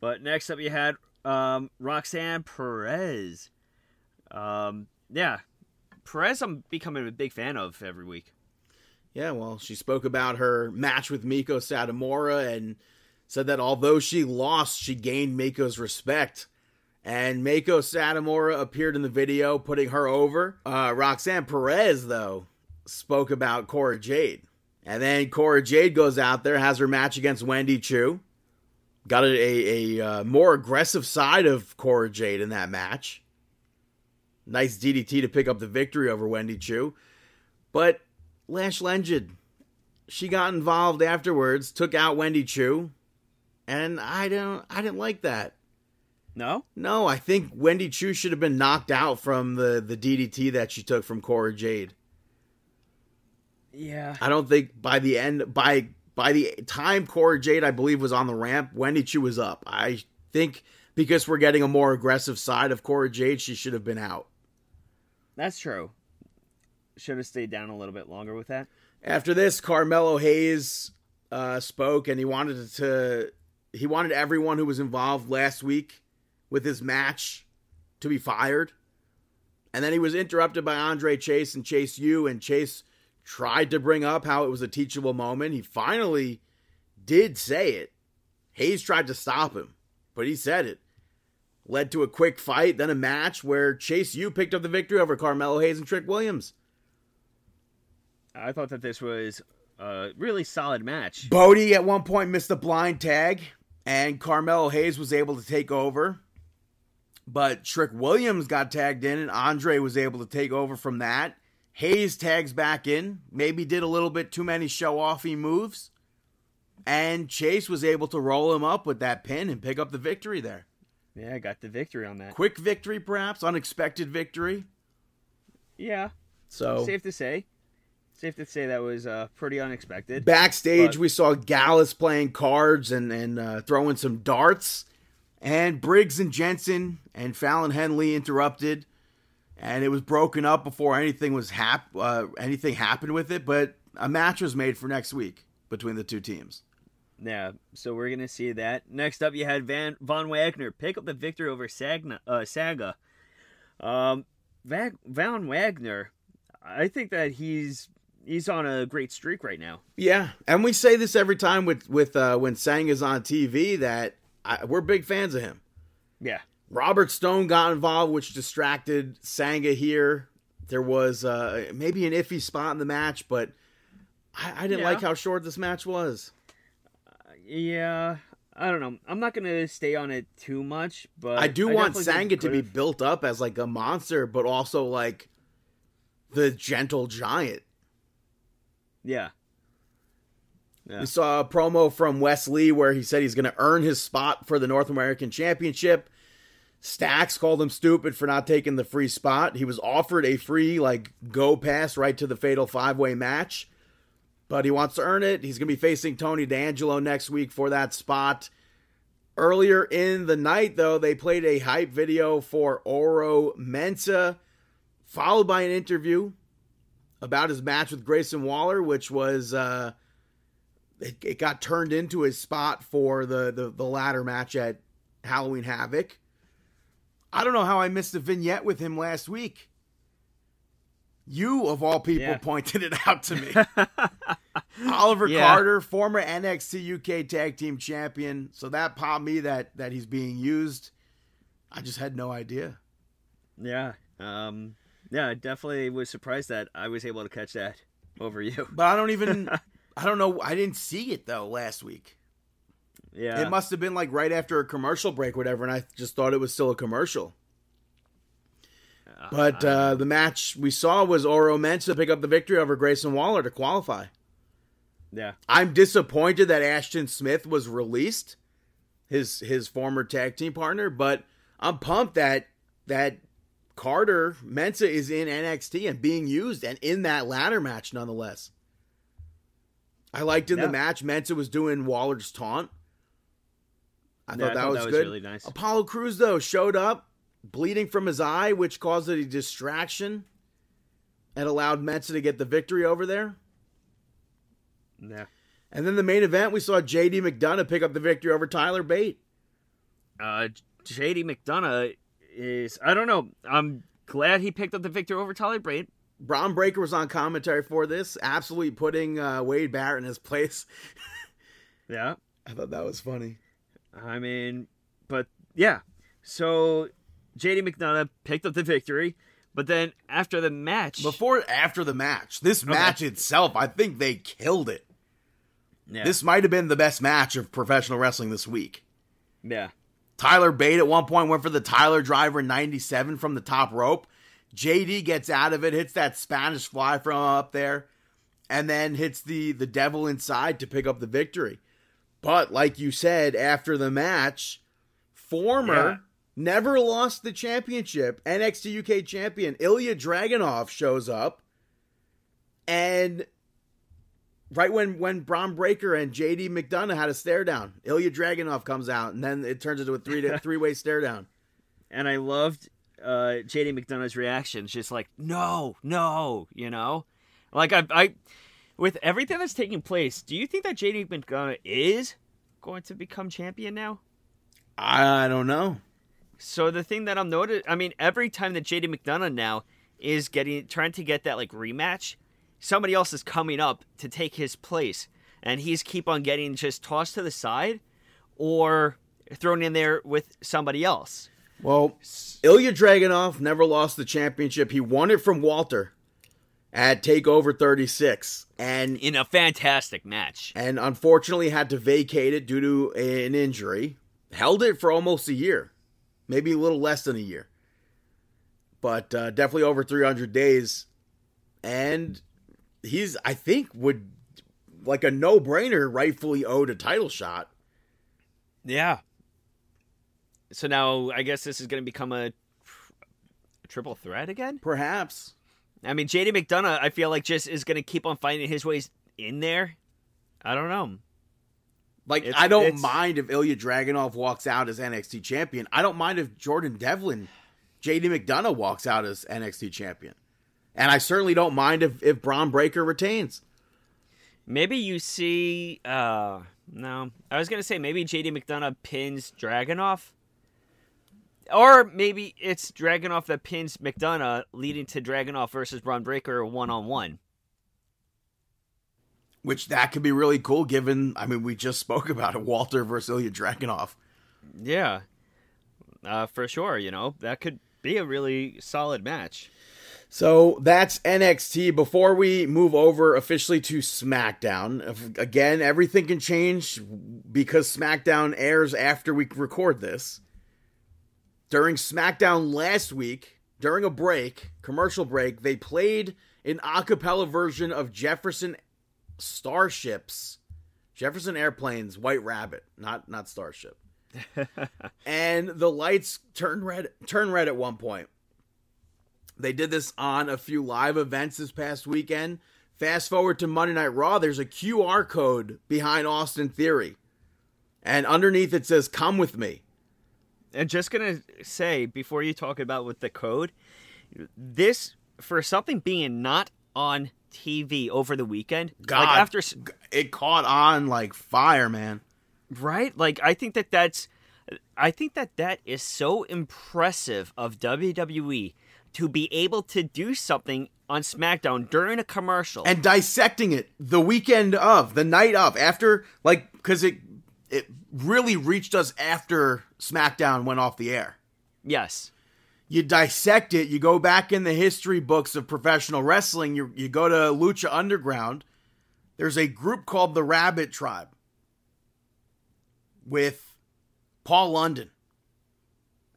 But next up, you had um, Roxanne Perez. Um, yeah, Perez. I'm becoming a big fan of every week. yeah, well, she spoke about her match with Meiko Satomura and said that although she lost, she gained Meiko's respect. And Meiko Satomura appeared in the video, putting her over. Uh, Roxanne Perez, though, spoke about Cora Jade. And then Cora Jade goes out there, has her match against Wendy Choo. Got a, a, a uh, more aggressive side of Cora Jade in that match. Nice DDT to pick up the victory over Wendy Choo. But Lash Legend, she got involved afterwards, took out Wendy Choo, and I don't I didn't like that. No? No, I think Wendy Choo should have been knocked out from the, the DDT that she took from Cora Jade. Yeah. I don't think by the end by by the time Cora Jade I believe was on the ramp, Wendy Choo was up. I think because we're getting a more aggressive side of Cora Jade, she should have been out. That's true. Should have stayed down a little bit longer with that. After this, Carmelo Hayes uh, spoke and he wanted to he wanted everyone who was involved last week with his match to be fired. And then he was interrupted by Andre Chase and Chase U and Chase tried to bring up how it was a teachable moment. He finally did say it. Hayes tried to stop him, but he said it. Led to a quick fight, then a match where Chase U picked up the victory over Carmelo Hayes and Trick Williams. I thought that this was a really solid match. Bodhi at one point missed a blind tag, and Carmelo Hayes was able to take over. But Trick Williams got tagged in, and Andre was able to take over from that. Hayes tags back in, maybe did a little bit too many show offy moves. And Chase was able to roll him up with that pin and pick up the victory there. Yeah, I got the victory on that. Quick victory, perhaps, unexpected victory. Yeah, So safe to say. Safe to say that was uh, pretty unexpected. backstage, But- we saw Gallus playing cards and and uh, throwing some darts, and Briggs and Jensen and Fallon Henley interrupted, and it was broken up before anything was hap- uh, anything happened with it. But a match was made for next week between the two teams. Yeah, so we're gonna see that. Next up, you had Van Von Wagner pick up the victory over Sagna, uh, Saga. Um, Van, Von Wagner, I think that he's he's on a great streak right now. Yeah, and we say this every time with with uh, when Sang is on TV that I, we're big fans of him. Yeah, Robert Stone got involved, which distracted Sanga here. There was uh, maybe an iffy spot in the match, but I, I didn't Yeah. like how short this match was. Yeah. I don't know. I'm not gonna stay on it too much, but I do want definitely think Sanga to be built up as like a monster, but also like the gentle giant. Yeah. Yeah. We saw a promo from Wes Lee where he said he's going to earn his spot for the North American Championship. Stacks called him stupid for not taking the free spot. He was offered a free like go pass right to the fatal five way match, but he wants to earn it. He's going to be facing Tony D'Angelo next week for that spot. Earlier in the night, though, they played a hype video for Oro Mensah, followed by an interview about his match with Grayson Waller, which was uh, it, it got turned into his spot for the, the the ladder match at Halloween Havoc. I don't know how I missed a vignette with him last week. You of all people Yeah. pointed it out to me. Oliver Yeah. Carter, former NXT UK Tag Team Champion, so that popped me that that he's being used. I just had no idea. Yeah. Um. Yeah. I definitely was surprised that I was able to catch that over you. But I don't even I don't know I didn't see it though last week. Yeah. It must have been like right after a commercial break, whatever, and I just thought it was still a commercial. But uh, the match we saw was Oro Mensah pick up the victory over Grayson Waller to qualify. yeah. I'm disappointed that Ashton Smith was released, his his former tag team partner, but I'm pumped that that Carter Mensah is in NXT and being used and in that ladder match nonetheless. I liked in Yeah. the match Mensah was doing Waller's taunt. I Yeah, thought I that thought was that was good. really nice. Apollo Crews though showed up bleeding from his eye, which caused a distraction and allowed Mensah to get the victory over there. Yeah. And then the main event, we saw JD McDonagh pick up the victory over Tyler Bate. Uh, JD McDonagh is I don't know. I'm glad he picked up the victory over Tyler Bate. Bron Breakker was on commentary for this, absolutely putting uh, Wade Barrett in his place. Yeah. I thought that was funny. I mean, but yeah, So JD McDonagh picked up the victory, but then after the match, Before after the match, this match itself, I think they killed it. yeah, This might have been the best match of professional wrestling this week. yeah, Tyler Bate at one point went for the Tyler Driver 97 from the top rope. JD gets out of it, hits that Spanish fly from up there, and then hits the the devil inside to pick up the victory. But like you said, after the match, former Yeah. Never lost the championship NXT UK champion Ilya Dragunov shows up, and right when when Bron Breakker and JD McDonagh had a stare down, Ilya Dragunov comes out, and then it turns into a three three way stare down. and I loved uh, JD McDonagh's reaction. Just like, no, no, you know, like I, I, with everything that's taking place, do you think that JD McDonagh is going to become champion now? I don't know. So the thing that I'm noticing, I mean, every time that JD McDonagh now is getting trying to get that like rematch, somebody else is coming up to take his place, and he's keep on getting just tossed to the side, or thrown in there with somebody else. Well, Ilya Dragunov never lost the championship. He won it from Walter at Takeover 36, and in a fantastic match. and unfortunately had to vacate it due to an injury. Held it for almost a year, maybe a little less than a year, but uh, definitely over 300 days. And he's, I think, would like a no brainer, rightfully owed a title shot. Yeah. So now I guess this is going to become a, a triple threat again. Perhaps. I mean, JD McDonagh, I feel like just is going to keep on finding his ways in there. I don't know. Like It's- I don't it's- mind if Ilya Dragunov walks out as NXT champion. I don't mind if Jordan Devlin, JD McDonagh walks out as NXT champion. And I certainly don't mind if if Bron Breakker retains. Maybe you see. uh No, I was going to say maybe JD McDonagh pins Dragunov. Or maybe it's Dragunov that pins McDonagh, leading to Dragunov versus Bron Breakker one on one. Which that could be really cool given I mean we just spoke about it, Walter versus Ilya Dragunov. Yeah, uh, for sure. You know that could be a really solid match. So that's NXT. Before we move over officially to SmackDown, again, everything can change because SmackDown airs after we record this. During SmackDown last week, during a break, commercial break, they played an a cappella version of Jefferson Starships, Jefferson Airplanes, White Rabbit, not not Starship. and the lights turn red turn red at one point. They did this on a few live events this past weekend. Fast forward to Monday Night Raw, there's a QR code behind Austin Theory. And underneath it says, Come with me. And just gonna say before you talk about with the code, this for something being not on TV over the weekend, God, like after it caught on like fire, man. right, like I think that that's, I think that that is so impressive of WWE to be able to do something on SmackDown during a commercial. And dissecting it the weekend of, the night of, after, like, because it, it really reached us after SmackDown went off the air. yes, you dissect it, you go back in the history books of professional wrestling, you, you go to Lucha Underground. There's a group called the Rabbit Tribe with Paul London.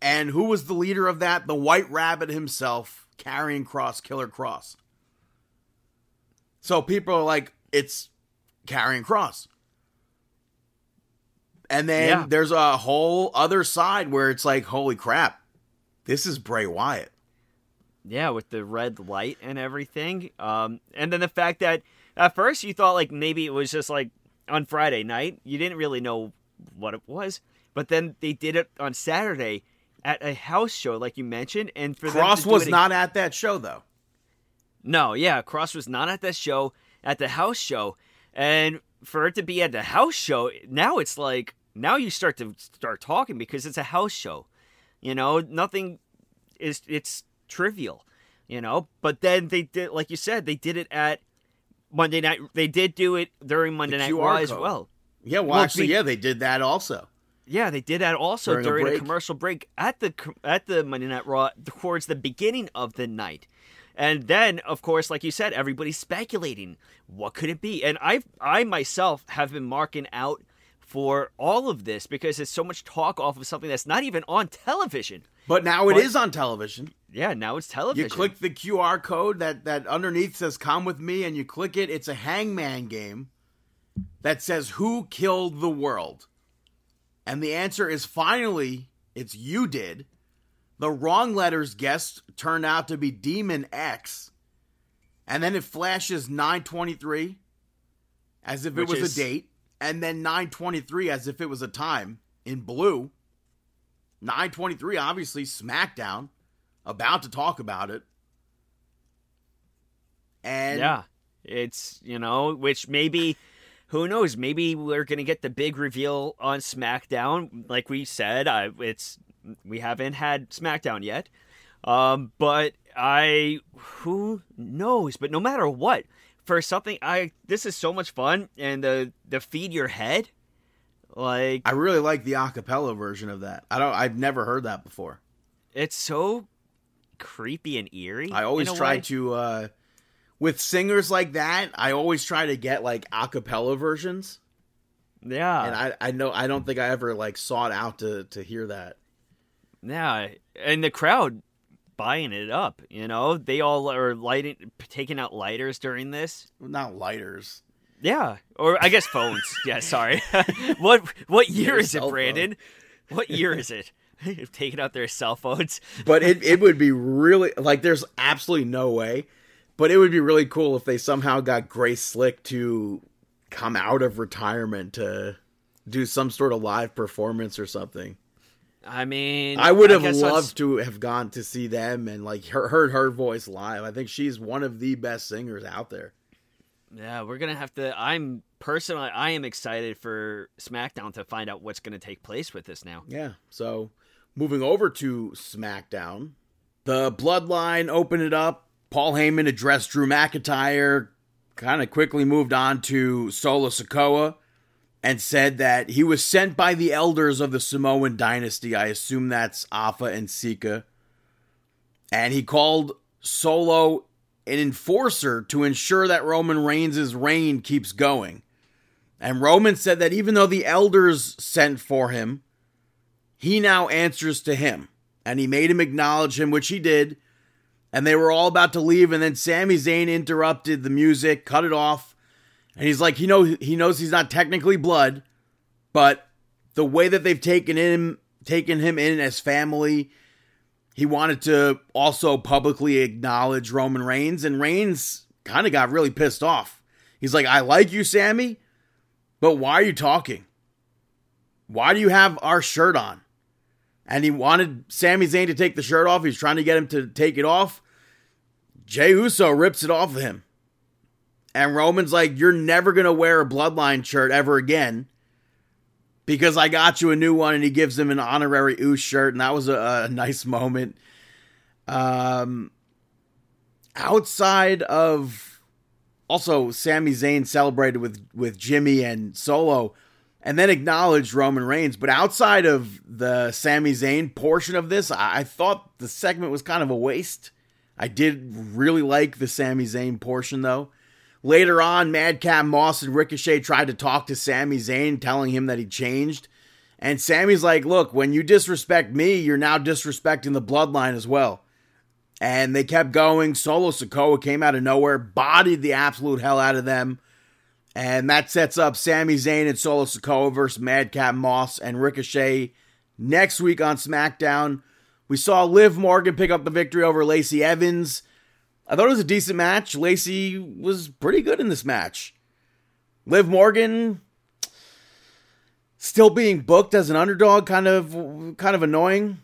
And who was the leader of that? The White Rabbit himself, Karrion Kross, Killer Kross. So people are like, it's Karrion Kross. And then Yeah. there's a whole other side where it's like, holy crap, this is Bray Wyatt. Yeah, with the red light and everything. Um, and then the fact that at first you thought like maybe it was just like on Friday night. You didn't really know what it was, but then they did it on Saturday at a house show, like you mentioned. And for Kross was it not at that show though. No, yeah, Kross was not at that show, at the house show, and for it to be at the house show, now it's like now you start to start talking because it's a house show. You know, nothing is it's trivial, you know. But then they did, like you said, they did it at Monday night. They did do it during Monday Night Raw as well. Yeah, well, Well, actually, yeah, they did that also. Yeah, they did that also During a during, a, break? commercial break at the at the Monday Night Raw towards the beginning of the night. And then, of course, like you said, everybody's speculating what could it be. And I I myself have been marking out for all of this because it's so much talk off of something that's not even on television. But now it What? is on television. Yeah, now it's television. You click the QR code that that underneath says "Come with me," and you click it. It's a Hangman game that says "Who killed the world?" And the answer is finally it's you did. The wrong letters guessed turned out to be Demon X, and then it flashes 923 as if Which it was is- a date, and then 923 as if it was a time in blue. 923 obviously SmackDown about to talk about it. And Yeah. It's, you know, which maybe who knows, maybe we're going to get the big reveal on SmackDown like we said. I it's we haven't had SmackDown yet. Um but I who knows, but no matter what, for something I this is so much fun and the the feed your head like I really like the acapella version of that. I don't I've never heard that before. it's so creepy and eerie. I always try way. to uh with singers like that, I always try to get like acapella versions. Yeah. and I I know I don't think I ever like sought out to to hear that. Yeah, and the crowd buying it up. You know, they all are lighting, taking out lighters during this. Not lighters. Yeah, or I guess phones. yeah, sorry. what what year Your is it, cell phone. Brandon? What year is it? taking out their cell phones. But it it would be really like there's absolutely no way. But it would be really cool if they somehow got Grace Slick to come out of retirement to do some sort of live performance or something. I mean, I would have on- loved to have gone to see them and like heard her voice live. I think she's one of the best singers out there. Yeah, we're gonna have to. I'm personally, I am excited for SmackDown to find out what's gonna take place with this now. Yeah. So moving over to SmackDown, the Bloodline opened it up. Paul Heyman addressed Drew McIntyre, kind of quickly moved on to Solo Sikoa, and said that he was sent by the elders of the Samoan dynasty. I assume that's Afa and Sika. And he called Solo an enforcer to ensure that Roman Reigns' reign keeps going. And Roman said that even though the elders sent for him, he now answers to him. And he made him acknowledge him, which he did. And they were all about to leave, and then Sami Zayn interrupted the music, cut it off. And he's like, he know he knows he's not technically blood, but the way that they've taken him taken him in as family, he wanted to also publicly acknowledge Roman Reigns, and Reigns kind of got really pissed off. He's like, I like you, Sami, but why are you talking? Why do you have our shirt on? And he wanted Sami Zayn to take the shirt off. He's trying to get him to take it off. Jey Uso rips it off of him. And Roman's like, You're never going to wear a bloodline shirt ever again because I got you a new one. And he gives him an honorary Uso shirt. And that was a, a nice moment. Um, outside of also Sami Zayn celebrated with, with Jimmy and Solo and then acknowledged Roman Reigns. But outside of the Sami Zayn portion of this, I, I thought the segment was kind of a waste. I did really like the Sami Zayn portion though. Later on, Madcap Moss and Ricochet tried to talk to Sami Zayn, telling him that he changed. And Sami's like, look, when you disrespect me, you're now disrespecting the bloodline as well. And they kept going. Solo Sikoa came out of nowhere, bodied the absolute hell out of them. And that sets up Sami Zayn and Solo Sikoa versus Madcap Moss and Ricochet next week on SmackDown. We saw Liv Morgan pick up the victory over Lacey Evans. I thought it was a decent match. Lacey was pretty good in this match. Liv Morgan still being booked as an underdog, kind of kind of annoying.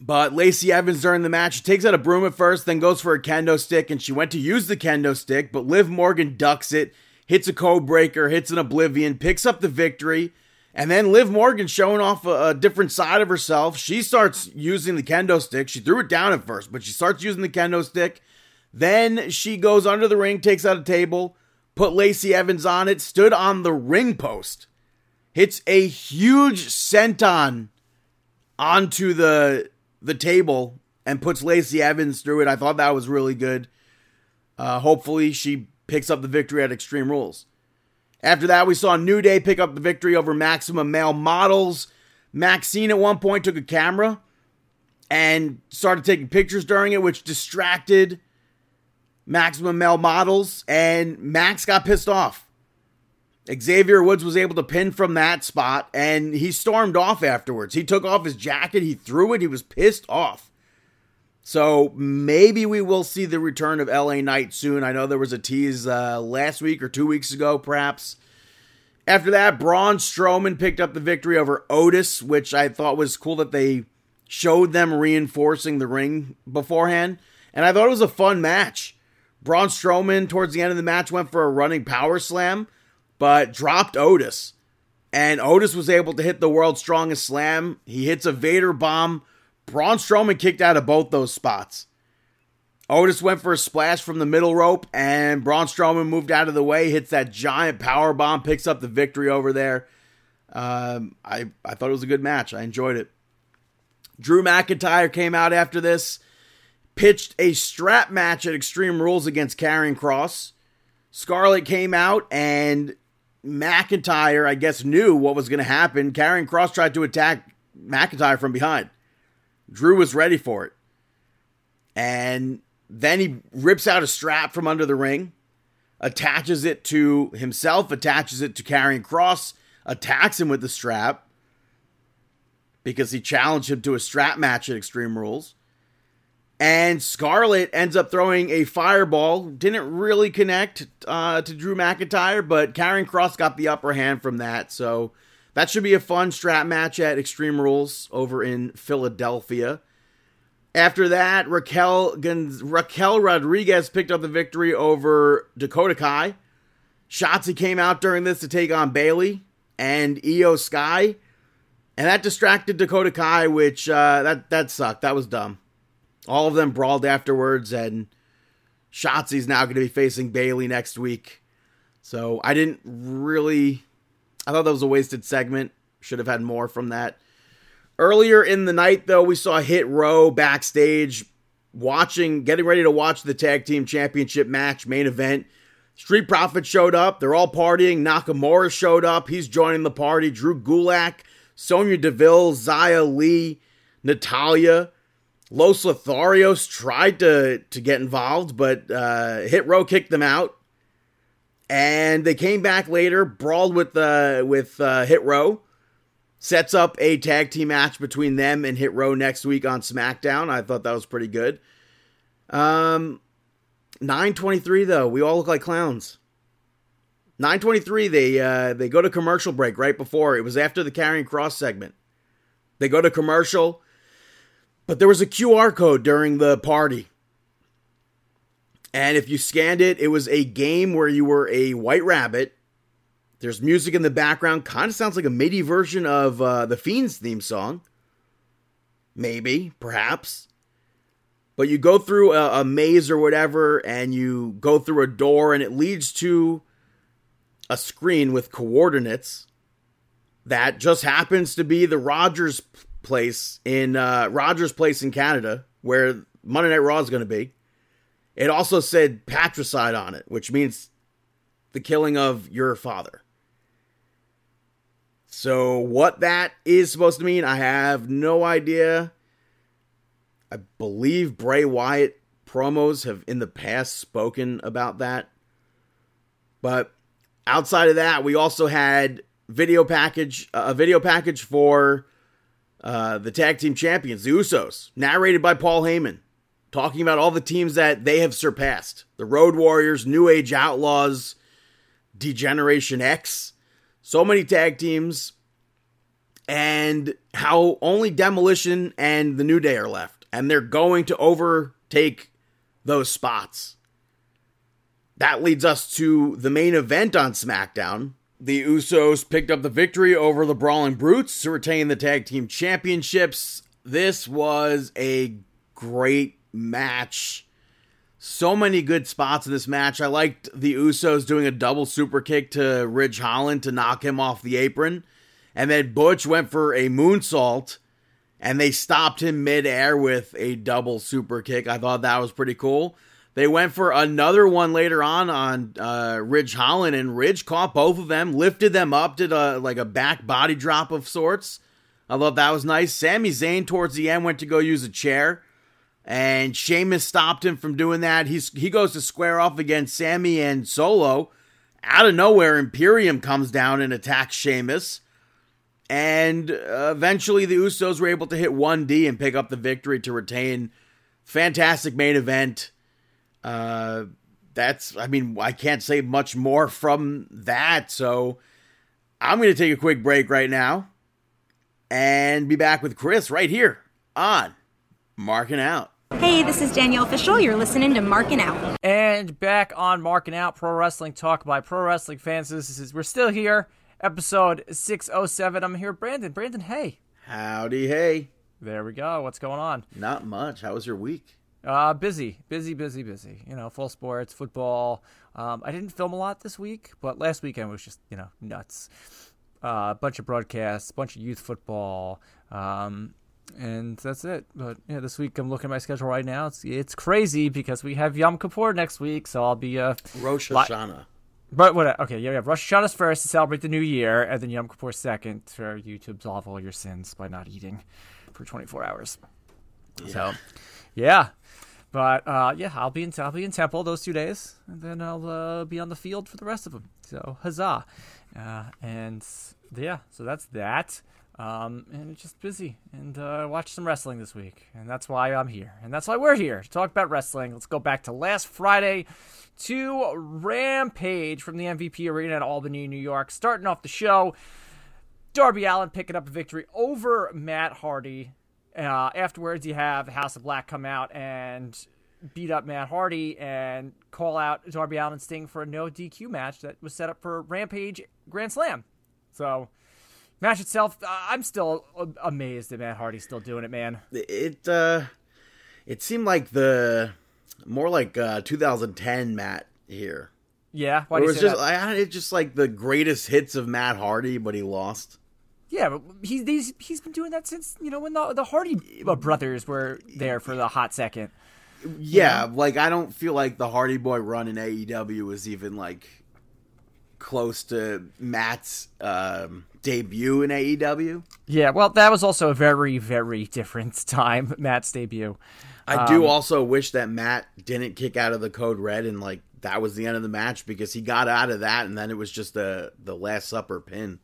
But Lacey Evans during the match, she takes out a broom at first, then goes for a kendo stick, and she went to use the kendo stick, but Liv Morgan ducks it, hits a code breaker, hits an oblivion, picks up the victory, and then Liv Morgan showing off a, a different side of herself. She starts using the kendo stick. She threw it down at first, but she starts using the kendo stick. Then she goes under the ring, takes out a table, put Lacey Evans on it, stood on the ring post, hits a huge senton onto the the table and puts Lacey Evans through it. I thought that was really good. Uh, hopefully, she picks up the victory at Extreme Rules. After that, we saw New Day pick up the victory over Maximum Male Models. Maxxine at one point took a camera and started taking pictures during it, which distracted Maximum Male Models, and Max got pissed off. Xavier Woods was able to pin from that spot, and he stormed off afterwards. He took off his jacket, he threw it, he was pissed off. So maybe we will see the return of LA Knight soon. I know there was a tease uh, last week or two weeks ago, perhaps. After that, Braun Strowman picked up the victory over Otis, which I thought was cool that they showed them reinforcing the ring beforehand. And I thought it was a fun match. Braun Strowman, towards the end of the match, went for a running power slam, but dropped Otis. And Otis was able to hit the world's strongest slam. He hits a Vader bomb Braun Strowman kicked out of both those spots. Otis went for a splash from the middle rope, and Braun Strowman moved out of the way, hits that giant power bomb, picks up the victory over there. Um, I I thought it was a good match. I enjoyed it. Drew McIntyre came out after this, pitched a strap match at Extreme Rules against Karrion Kross. Scarlett came out, and McIntyre, I guess, knew what was going to happen. Karrion Kross tried to attack McIntyre from behind. Drew was ready for it. And then he rips out a strap from under the ring, attaches it to himself, attaches it to Karrion Kross, attacks him with the strap because he challenged him to a strap match at Extreme Rules. And Scarlett ends up throwing a fireball. Didn't really connect uh, to Drew McIntyre, but Karrion Kross got the upper hand from that. So that should be a fun strap match at Extreme Rules over in Philadelphia. After that, Raquel Raquel Rodriguez picked up the victory over Dakota Kai. Shotzi came out during this to take on Bayley and Iyo Sky, and that distracted Dakota Kai, which uh, that that sucked. That was dumb. All of them brawled afterwards, and Shotzi's now going to be facing Bayley next week. So I didn't really I thought that was a wasted segment. Should have had more from that. Earlier in the night, though, we saw Hit Row backstage watching, getting ready to watch the tag team championship match main event. Street Profits showed up. They're all partying. Nakamura showed up. He's joining the party. Drew Gulak, Sonya Deville, Xia Li, Natalya. Los Lotharios tried to, to get involved, but uh, Hit Row kicked them out and they came back later, brawled with uh, with uh, Hit Row, sets up a tag team match between them and Hit Row next week on SmackDown. I thought that was pretty good. Um, nine twenty three though, we all look like clowns. Nine twenty three, they uh, they go to commercial break right before it was after the Karrion Kross segment. They go to commercial, but there was a QR code during the party and if you scanned it, it was a game where you were a white rabbit. There's music in the background. Kind of sounds like a MIDI version of uh, the Fiends theme song. Maybe, perhaps. But you go through a, a maze or whatever, and you go through a door, and it leads to a screen with coordinates that just happens to be the Rogers place in uh, Rogers Place in Canada, where Monday Night Raw is going to be. It also said patricide on it, which means the killing of your father. So, what that is supposed to mean, I have no idea. I believe Bray Wyatt promos have in the past spoken about that. But outside of that, we also had video package a video package for uh, the tag team champions, the Usos, narrated by Paul Heyman talking about all the teams that they have surpassed the Road Warriors, New Age Outlaws, D-Generation X, so many tag teams, and how only Demolition and the New Day are left. And they're going to overtake those spots. That leads us to the main event on SmackDown. The Usos picked up the victory over the Brawling Brutes to retain the tag team championships. This was a great match. So many good spots in this match. I liked the Usos doing a double super kick to Ridge Holland to knock him off the apron. And then Butch went for a moonsault and they stopped him midair with a double super kick. I thought that was pretty cool. They went for another one later on on uh, Ridge Holland, and Ridge caught both of them, lifted them up, did a like a back body drop of sorts. I thought that was nice. Sami Zayn towards the end went to go use a chair, and Sheamus stopped him from doing that. He's he goes to square off against Sami and Solo. Out of nowhere, Imperium comes down and attacks Sheamus. And uh, eventually, the Usos were able to hit 1D and pick up the victory to retain. Fantastic main event. Uh, that's, I mean, I can't say much more from that. So I'm going to take a quick break right now and be back with Chris right here on Marking Out. Hey, this is Danielle Fishel. You're listening to Marking Out. And back on Marking Out Pro Wrestling Talk by Pro Wrestling Fans. This is, we're still here episode 607. I'm here, Brandon. Brandon, hey. Howdy, hey. There we go. What's going on? Not much. How was your week? Uh, busy, busy, busy, busy. You know, full sports, football. Um, I didn't film a lot this week, but last weekend was just, you know, nuts. A uh, bunch of broadcasts, bunch of youth football, um, and that's it. But yeah, this week I'm looking at my schedule right now. It's it's crazy because we have Yom Kippur next week, so I'll be uh Rosh Hashanah. But what? Okay, yeah, we have Rosh Hashanah first to celebrate the new year, and then Yom Kippur second for you to absolve all your sins by not eating for 24 hours. Yeah. So, yeah, but uh, yeah, I'll be in I'll be in Temple those two days, and then I'll uh, be on the field for the rest of them. So huzzah! Uh, and yeah, so that's that. Um, and just busy and uh, watch some wrestling this week, and that's why I'm here, and that's why we're here to talk about wrestling. Let's go back to last Friday to Rampage from the MVP Arena in Albany, New York. Starting off the show, Darby Allin picking up a victory over Matt Hardy. Uh, afterwards, you have House of Black come out and beat up Matt Hardy and call out Darby Allin Sting for a no DQ match that was set up for Rampage Grand Slam. So match itself, I'm still amazed that Matt Hardy's still doing it, man. It uh, it seemed like the more like uh, 2010 Matt here. Yeah, why it was just I, it's just like the greatest hits of Matt Hardy, but he lost. Yeah, but he's he's, he's been doing that since you know when the the Hardy uh, brothers were there for the hot second. Yeah, you know? like I don't feel like the Hardy Boy run in AEW was even like close to Matt's um, debut in AEW. Yeah, well, that was also a very, very different time, Matt's debut. I do um, also wish that Matt didn't kick out of the code red and like that was the end of the match because he got out of that and then it was just the the last supper pin.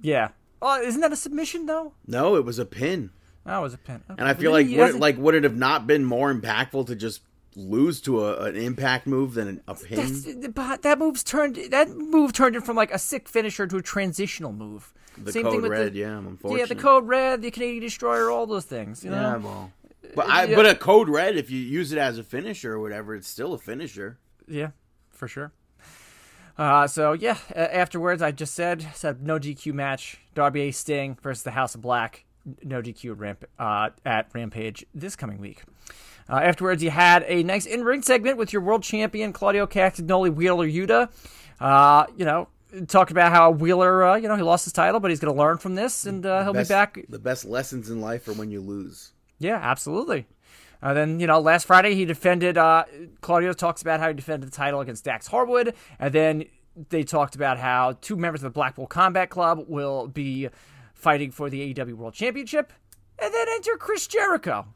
Yeah. Oh, isn't that a submission though? No, it was a pin. That was a pin. Okay. And I feel like would it, like would it have not been more impactful to just lose to a, an impact move than a pin. but that move's turned that move turned it from like a sick finisher to a transitional move. The Same code red, the, yeah, unfortunately. Yeah, the code red, the Canadian destroyer, all those things. You know? Yeah, well, but I, yeah. but a code red, if you use it as a finisher or whatever, it's still a finisher. Yeah, for sure. Uh, so yeah, afterwards, I just said said no DQ match: Darby A Sting versus the House of Black. No DQ ramp uh, at Rampage this coming week. Uh, afterwards, you had a nice in-ring segment with your world champion Claudio Castagnoli Wheeler Yuta. Uh, you know, talked about how Wheeler, uh, you know, he lost his title, but he's going to learn from this, and uh, he'll best, be back. The best lessons in life are when you lose. Yeah, absolutely. Uh, then you know, last Friday he defended. Uh, Claudio talks about how he defended the title against Dax Harwood, and then they talked about how two members of the Blackpool Combat Club will be fighting for the AEW World Championship, and then enter Chris Jericho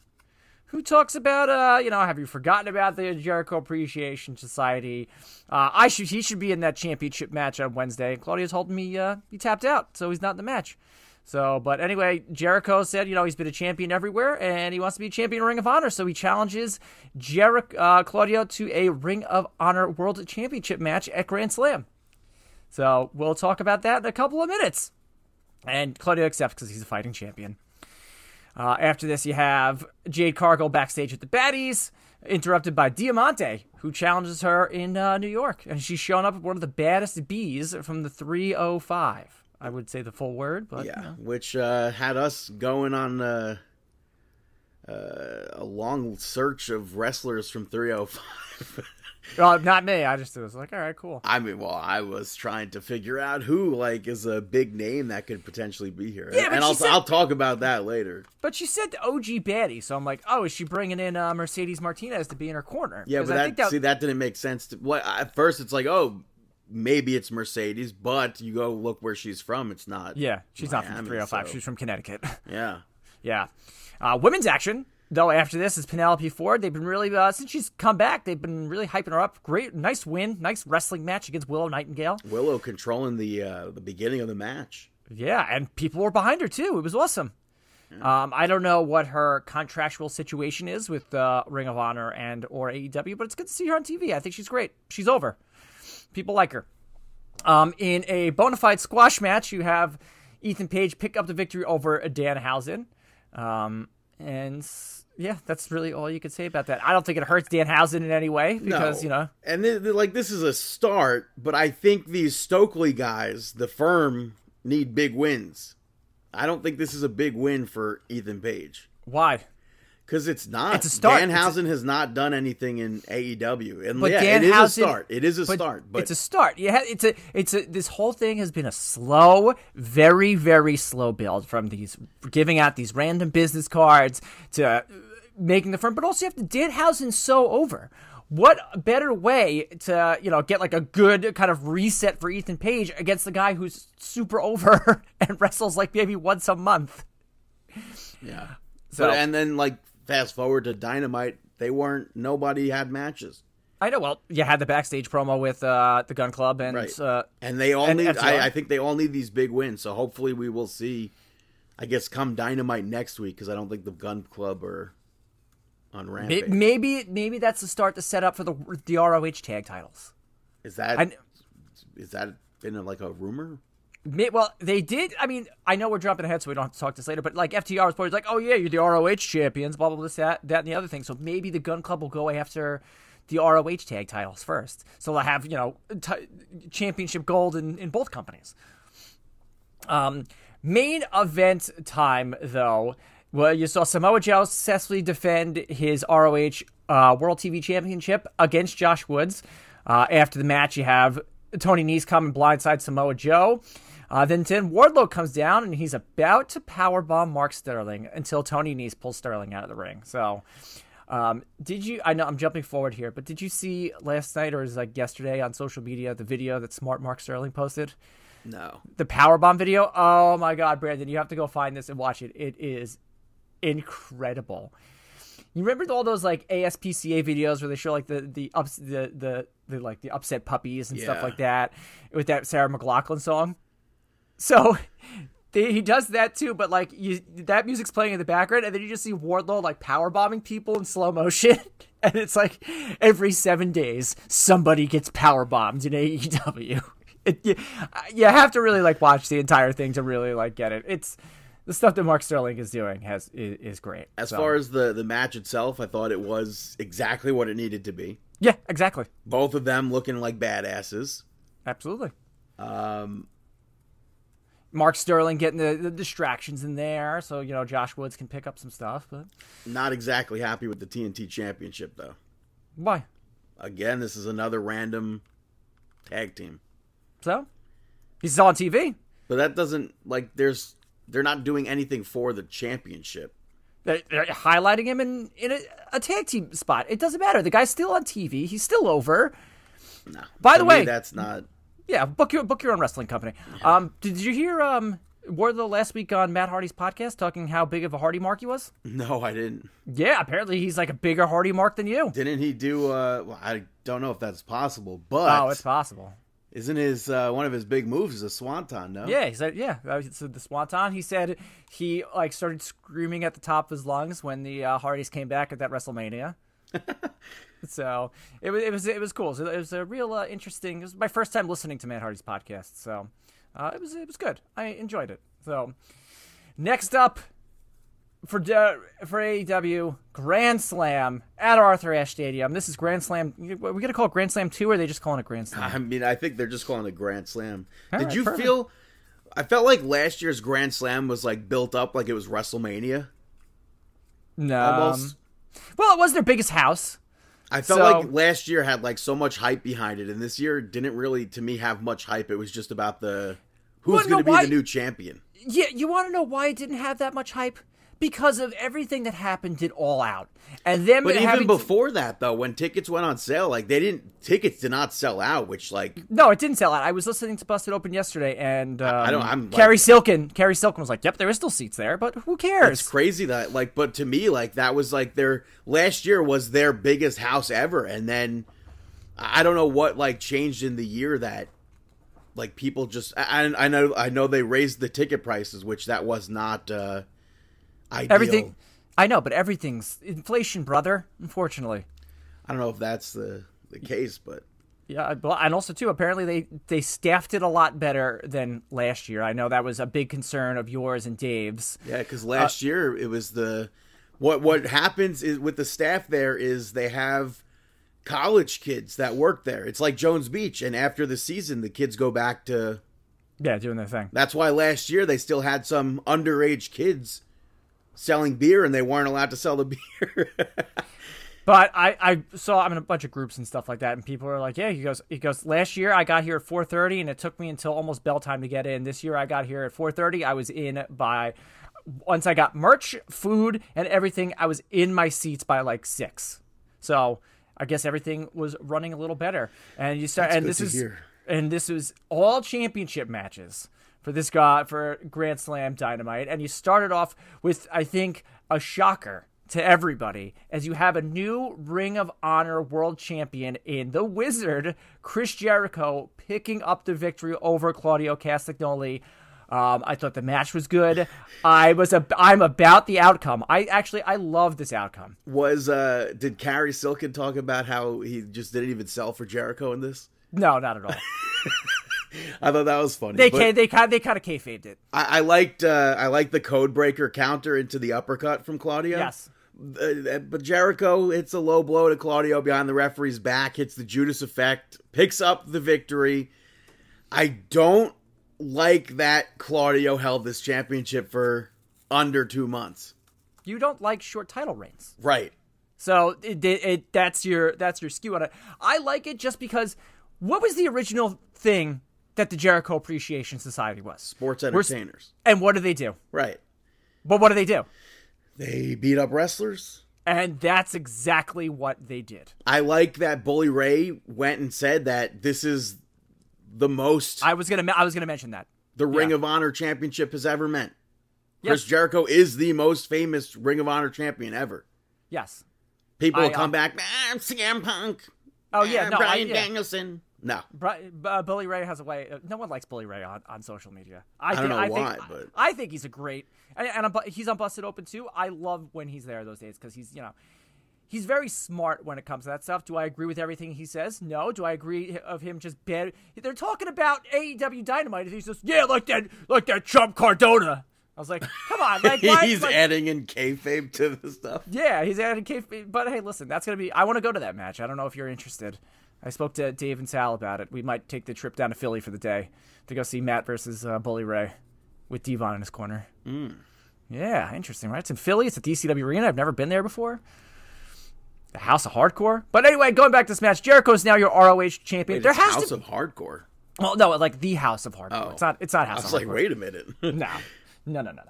who talks about, uh, you know, have you forgotten about the Jericho Appreciation Society? Uh, I should, he should be in that championship match on Wednesday. Claudio told me uh, he tapped out, so he's not in the match. So, but anyway, Jericho said, you know, he's been a champion everywhere, and he wants to be a champion in Ring of Honor. So he challenges Jericho, uh, Claudio to a Ring of Honor World Championship match at Grand Slam. So we'll talk about that in a couple of minutes. And Claudio accepts because he's a fighting champion. Uh, after this, you have Jade Cargill backstage with the baddies, interrupted by Diamante, who challenges her in uh, New York. And she's shown up with one of the baddest bees from the 305. I would say the full word, but. Yeah, you know. which uh, had us going on uh, uh, a long search of wrestlers from 305. Well, not me. I just was like, all right, cool. I mean, well, I was trying to figure out who like is a big name that could potentially be here, Yeah, and I'll said- I'll talk about that later. But she said the OG baddie, so I'm like, oh, is she bringing in uh, Mercedes Martinez to be in her corner? Yeah, but I that, think that see that didn't make sense. To, what at first it's like, oh, maybe it's Mercedes, but you go look where she's from. It's not. yeah, she's not from Miami, 305. so- She's from Connecticut. Yeah. yeah. Uh, women's action, though, after this is Penelope Ford. They've been really, uh, since she's come back, they've been really hyping her up. Great, nice win, nice wrestling match against Willow Nightingale. Willow controlling the uh, the beginning of the match. Yeah, and people were behind her too. It was awesome. Um, I don't know what her contractual situation is with uh, Ring of Honor and or AEW, but it's good to see her on TV. I think she's great. She's over. People like her. Um, in a bona fide squash match, you have Ethan Page pick up the victory over Danhausen. Um, and yeah, that's really all you could say about that. I don't think it hurts Danhausen in any way because, No. you know, and th- th- like this is a start, but I think these Stokely guys, the firm, need big wins. I don't think this is a big win for Ethan Page why? because it's not. It's a start. Danhausen has not done anything in AEW, and But yeah, Dan it is a start. It is a start, but it's a start. Yeah, it's a it's a this whole thing has been a slow, very very slow build from these giving out these random business cards to making the firm, but also you have to Danhausen so over. What better way to you know get like a good kind of reset for Ethan Page against the guy who's super over and wrestles like maybe once a month? yeah. So- But, and then like fast forward to Dynamite, they weren't. Nobody had matches. I know. Well, you had the backstage promo with uh, the Gun Club and Right. uh, And they all And need. I, I think they all need these big wins. So hopefully we will see. I guess come Dynamite next week because I don't think the Gun Club are on Rampage. Maybe maybe that's the start to set up for the the ROH tag titles. Is that I, is that been like a rumor? may- well, they did. I mean, I know we're jumping ahead, so we don't have to talk this later. But like FTR was always like, "Oh yeah, you're the ROH champions," blah blah blah, this, that, that, and the other thing. So maybe the Gun Club will go after the ROH tag titles first. So they'll have you know t- championship gold in in both companies. Um, main event time though. Well, you saw Samoa Joe successfully defend his ROH uh, World TV Championship against Josh Woods. Uh, after the match, you have Tony Nese come and blindside Samoa Joe. Uh, then Tim Wardlow comes down and he's about to powerbomb Mark Sterling until Tony Nese pulls Sterling out of the ring. So, um, did you? I know I'm jumping forward here, but did you see last night or it like yesterday on social media the video that Smart Mark Sterling posted? No. the powerbomb video. Oh my god, Brandon, you have to go find this and watch it. It is incredible. You remember all those like ASPCA videos where they show like the the ups the the, the like the upset puppies and stuff like that with that Sarah McLachlan song? So they, he does that too, but like you, that music's playing in the background, and then you just see Wardlow like power bombing people in slow motion, and it's like every seven days somebody gets power bombed in AEW. It, you, you have to really like watch the entire thing to really like get it. It's the stuff that Mark Sterling is doing has is, is great. As So- far as the the match itself, I thought it was exactly what it needed to be. yeah, exactly, Both of them looking like badasses. absolutely. Um, Mark Sterling getting the, the distractions in there, so you know Josh Woods can pick up some stuff. But not exactly happy with the TNT Championship though. why? Again, this is another random tag team. So he's on TV. But that doesn't like there's they're not doing anything for the championship. They're, they're highlighting him in, in a, a tag team spot. It doesn't matter. The guy's still on TV. He's still over. No. By the way- that's not Yeah, book your book your own wrestling company. Um, did you hear um Wardlow last week on Matt Hardy's podcast talking how big of a Hardy mark he was? No, I didn't. Yeah, apparently he's like a bigger Hardy mark than you. Didn't he do uh well, I don't know if that's possible, but Oh, it's possible. Isn't his uh one of his big moves is a swanton, no? Yeah, he said yeah. so the Swanton. He said he like started screaming at the top of his lungs when the uh, Hardys came back at that WrestleMania. so it was it was it was cool. So it was a real uh, interesting. It was my first time listening to Matt Hardy's podcast, so uh, it was it was good. I enjoyed it. So next up for for AEW Grand Slam at Arthur Ashe Stadium. This is Grand Slam. Are we gonna call it Grand Slam two, or are they just calling it Grand Slam? I mean, I think they're just calling it Grand Slam. All Did right, you perfect. feel I felt like last year's Grand Slam was like built up like it was WrestleMania. No. Almost. Well, it was their biggest house. I felt So- like last year had like so much hype behind it, and this year didn't really, to me, have much hype. It was just about the who's going to be why- the new champion. Yeah, you want to know why it didn't have that much hype? Because of everything that happened did all out, and then But even to- before that, though, when tickets went on sale, like they didn't tickets did not sell out, which like No, it didn't sell out. I was listening to Busted Open yesterday, and um, I don't- I'm like- Cary Silkin. Cary Silkin was like, "Yep, there is still seats there, but who cares?" it's crazy that like. But to me, like that was like their last year was their biggest house ever, and then I don't know what like changed in the year that like people just I, I know I know they raised the ticket prices, which that was not uh ideal. Everything, I know, but everything's inflation, brother. Unfortunately, I don't know if that's the the case, but yeah. well, And also, too, apparently they they staffed it a lot better than last year. I know that was a big concern of yours and Dave's. yeah, because uh, last year it was the what what happens is with the staff there is they have college kids that work there. It's like Jones Beach, and after the season, the kids go back to. Yeah, doing their thing. That's why last year they still had some underage kids selling beer, and they weren't allowed to sell the beer. But I, I saw I'm in a bunch of groups and stuff like that, and people are like, "Yeah." He goes, "He goes." Last year I got here at 4:30, and it took me until almost bell time to get in. This year I got here at 4:30. I was in by once I got merch, food, and everything. I was in my seats by like six. So I guess everything was running a little better. And you start, and good this is hear. and this was all championship matches for this guy for Grand Slam Dynamite. And you started off with, I think, a shocker to everybody as you have a new Ring of Honor world champion in the Wizard, Chris Jericho, picking up the victory over Claudio Castagnoli. Um, I thought the match was good. I was a, I'm about the outcome. I actually I love this outcome. was uh did Cary Silkin talk about how he just didn't even sell for Jericho in this? No, not at all. I thought that was funny. They but ca- they kind they kind of kayfabed it. I, I liked uh I liked the code breaker counter into the uppercut from Claudio. Yes. Uh, but Jericho hits a low blow to Claudio behind the referee's back, hits the Judas effect, picks up the victory. I don't like that Claudio held this championship for under two months. You don't like short title reigns. Right. So it, it, it that's your that's your skew on it. I like it just because what was the original thing that the Jericho Appreciation Society was? Sports We're entertainers. And what do they do? Right. But what do they do? They beat up wrestlers. And that's exactly what they did. I like that Bully Ray went and said that this is the most I was gonna I was gonna mention that. the Ring of Honor championship has ever meant. Yes. Chris Jericho is the most famous Ring of Honor champion ever. Yes. People I, will come uh, back, man, CM Punk. Oh yeah, no, I, Brian yeah. Danielson. No, uh, Bully Ray has a way. Uh, no one likes Bully Ray on, on social media. I, don't know I why, think, but- I think he's a great, and, and I'm, he's on Busted Open too. I love when he's there those days because he's you know, he's very smart when it comes to that stuff. Do I agree with everything he says? No. Do I agree of him just bad? They're talking about AEW Dynamite, and he's just yeah, like that, like that chump Cardona. I was like, come on, like, why, he's like, adding in kayfabe to the stuff. yeah, he's adding cave. But hey, listen, that's gonna be. I want to go to that match. I don't know if you're interested. I spoke to Dave and Sal about it. We might take the trip down to Philly for the day to go see Matt versus uh, Bully Ray with Devon in his corner. Mm. Yeah, interesting, right? It's in Philly. It's at ECW Arena. I've never been there before. The House of Hardcore. But anyway, going back to this match, Jericho's now your ROH champion. Wait, there has House to. of Hardcore. well, no, like the House of Hardcore. Oh. It's not. It's not House. I was of like, Hardcore. wait a minute. No, no, no, no,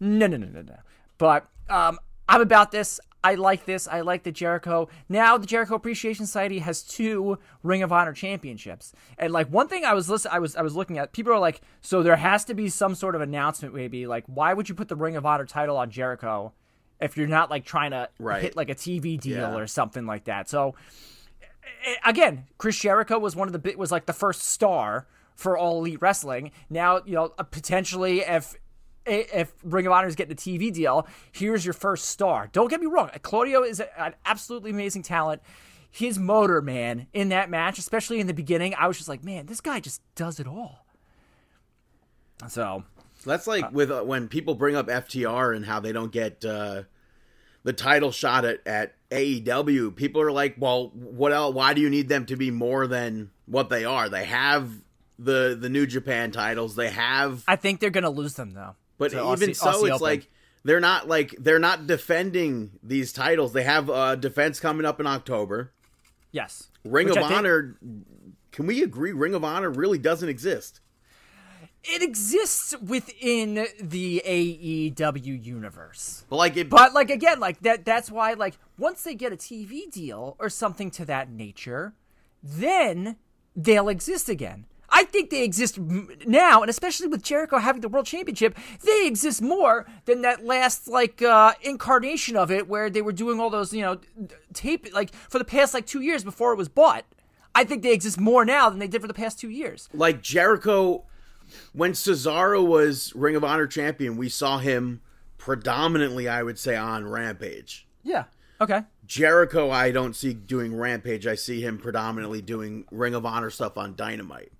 no, no, no, no, no, no. But um, I'm about this. I like this. I like the Jericho. Now the Jericho Appreciation Society has two Ring of Honor championships, and like one thing I was listen, I was I was looking at. People are like, so there has to be some sort of announcement, maybe like, why would you put the Ring of Honor title on Jericho if you're not like trying to Right. hit like a TV deal Yeah. or something like that? So again, Chris Jericho was one of the bit was like the first star for all elite wrestling. Now, you know, uh, potentially if if Ring of Honor is getting a TV deal, here's your first star. Don't get me wrong, Claudio is a- an absolutely amazing talent. His motor, man, in that match, especially in the beginning, I was just like, man, this guy just does it all. So, That's like with uh, when people bring up FTR and how they don't get uh, the title shot at, at AEW. People are like, "Well, what else? Why do you need them to be more than what they are? They have the the New Japan titles. They have, I think they're gonna lose them though. But to even Aussie- so, Aussie it's Open. like they're not like they're not defending these titles. They have a defense coming up in October. Yes. Ring Which of think- Honor. Can we agree? Ring of Honor really doesn't exist. It exists within the AEW universe. But like it, But like again, like that that's why like once they get a TV deal or something to that nature, then they'll exist again. I think they exist now, and especially with Jericho having the world championship, they exist more than that last like uh, incarnation of it, where they were doing all those you know tape like for the past like two years before it was bought. I think they exist more now than they did for the past two years. like Jericho, when Cesaro was Ring of Honor champion, we saw him predominantly, I would say, on Rampage. Yeah. Okay. Jericho, I don't see doing Rampage. I see him predominantly doing Ring of Honor stuff on Dynamite.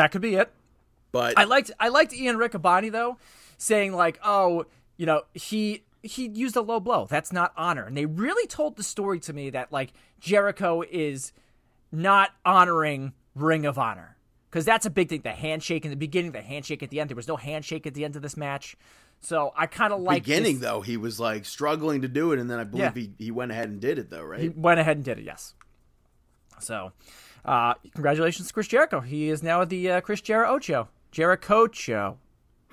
That could be it. But I liked I liked Ian Riccaboni though, saying like, oh, you know, he he used a low blow. That's not honor. And they really told the story to me that like Jericho is not honoring Ring of Honor. Because that's a big thing. The handshake in the beginning, the handshake at the end. There was no handshake at the end of this match. So I kind of like beginning this- though, he was like struggling to do it, and then I believe Yeah. he, he went ahead and did it though, right? He went ahead and did it, yes. So, uh, congratulations to Chris Jericho. He is now the uh, Chris Jericho. Jericho.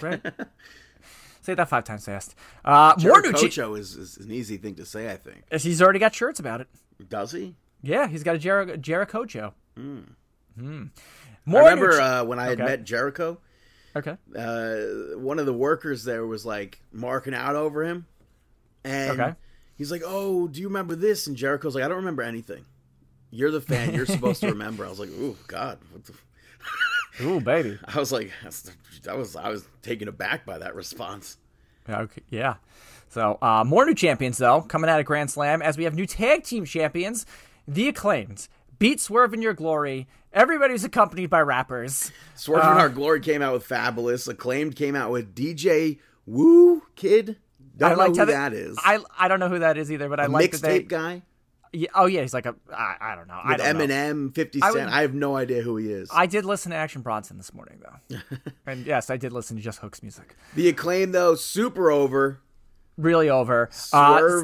Right? say that five times fast. Uh, more new Jericho is, is an easy thing to say, I think. He's already got shirts about it. Does he? Yeah, he's got a Jer- Jericho. Hmm. I More remember new uh, when I had Okay. met Jericho, okay. uh, one of the workers there was like marking out over him, and Okay. he's like, "Oh, do you remember this?" And Jericho's like, "I don't remember anything. You're the fan. You're supposed to remember." I was like, "Oh God." What the? Ooh, baby. I was like, that was I was taken aback by that response. Okay, yeah. So, uh, more new champions, though, coming out of Grand Slam as we have new tag team champions, the acclaimed. Beat Swerve in Our Glory. Everybody's accompanied by rappers. Swerve in Our Glory came out with Fabolous. Acclaimed came out with DJ Whoo Kid. Don't I know who that is. I I don't know who that is either, but I like that they. Mixtape guy Yeah, oh yeah, he's like a. I, I don't know. I don't know. Eminem, Fifty I, would, I, have no idea who he is. I did listen to Action Bronson this morning though, and yes, I did listen to Just Hook's music. the acclaim though, super over. Really over. Uh,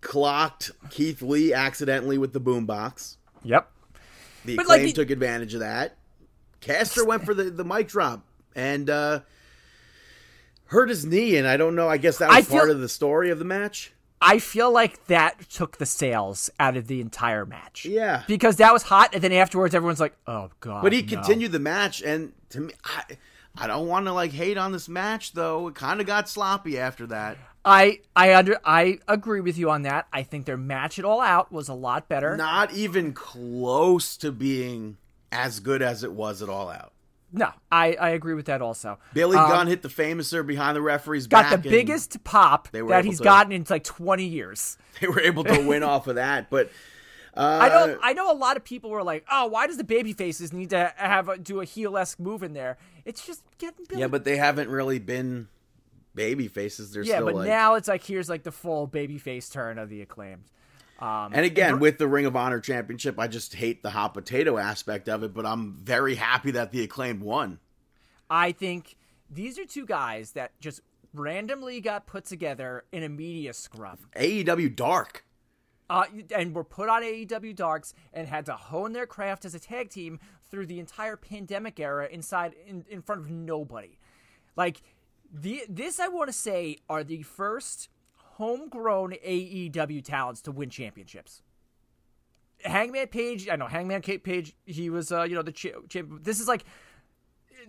clocked Keith Lee accidentally with the boombox. yep. The But, like, acclaim the- took advantage of that. Caster went for the, the mic drop and uh, hurt his knee, and I don't know. I guess that was feel- part of the story of the match. I feel like that took the sales out of the entire match. Yeah. Because that was hot, and then afterwards, everyone's like, "Oh God!" But he no. continued the match, and to me, I, I don't want to like hate on this match though. It kind of got sloppy after that. I I under I agree with you on that. I think their match it all out was a lot better. Not even close to being as good as it was at All Out. No, I I agree with that also. Billy Um, Gunn hit the famouser behind the referee's got the biggest pop that he's to- gotten in like 20 years. They were able to win off of that, but uh, I know I know a lot of people were like, "Oh, why does the baby faces need to have a, do a heel esque move in there?" It's just getting Billy. yeah, but they haven't really been baby faces. They're yeah, but like. now it's like here's like the full baby face turn of the acclaimed. Um, and again, with the Ring of Honor Championship, I just hate the hot potato aspect of it, but I'm very happy that the acclaimed won. I think these are two guys that just randomly got put together in a media scrum. AEW Dark. uh, and were put on AEW Darks and had to hone their craft as a tag team through the entire pandemic era inside in, in front of nobody. Like the this I want to say are the first homegrown AEW talents to win championships. Hangman Page, I know Hangman Kate Page, he was uh, you know the cha- champ. This is like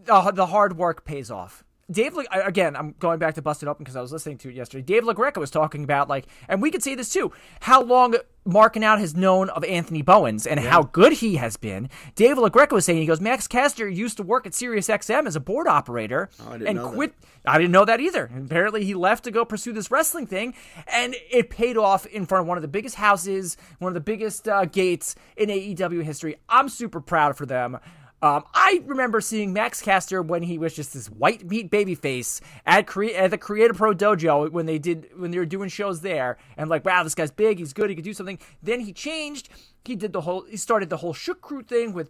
the, the hard work pays off. Dave, Le- again, I'm going back to Busted Open because I was listening to it yesterday. Dave LaGreca was talking about like, and we could say this too, how long Marking Out has known of Anthony Bowens and how good he has been. Dave LaGreca was saying he goes, Max Caster used to work at SiriusXM as a board operator Oh, and know that. quit. I didn't know that either. Apparently, he left to go pursue this wrestling thing, and it paid off in front of one of the biggest houses, one of the biggest uh, gates in AEW history. I'm super proud for them. Um, I remember seeing Max Caster when he was just this white meat baby face at, Cre- at the Create A Pro Dojo when they did when they were doing shows there, and like, wow, this guy's big, he's good, he could do something. Then he changed. He did the whole. He started the whole Shook Crew thing with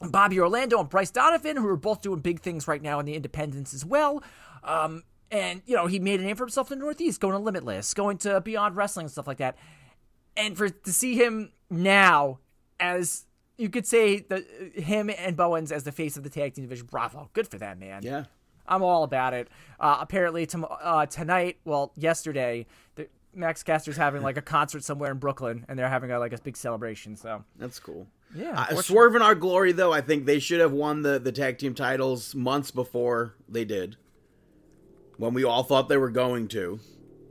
Bobby Orlando and Bryce Donovan, who are both doing big things right now in the independents as well. Um, and, you know, he made a name for himself in the Northeast, going to Limitless, going to Beyond Wrestling and stuff like that. And for to see him now as you could say the him and Bowens as the face of the tag team division. Bravo, good for them, man. Yeah. I'm all about it. Uh, apparently, tom- uh, tonight, well, yesterday, the, Max Caster's having like a concert somewhere in Brooklyn, and they're having a, like a big celebration. So That's cool. Yeah, Uh, Swerve in our glory, though, I think they should have won the, the tag team titles months before they did. When we all thought they were going to.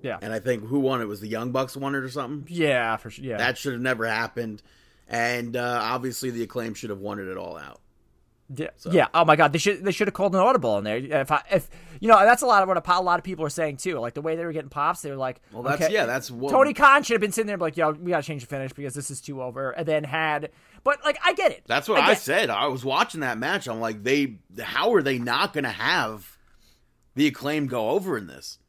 yeah, And I think who won it? Was the Young Bucks won it or something? yeah, for sure. Yeah, That should have never happened. And uh, obviously, the acclaim should have wanted it all out. Yeah, yeah. Oh my God, they should they should have called an audible in there. If I, if you know, that's a lot of what a, a lot of people are saying too. Like the way they were getting pops, they were like, Well, that's okay. yeah, that's what Tony Khan should have been sitting there like, yo, we gotta change the finish because this is too over. And then had, but like, I get it. That's what I, get- said. I was watching that match. I'm like, they, how are they not going to have the acclaim go over in this?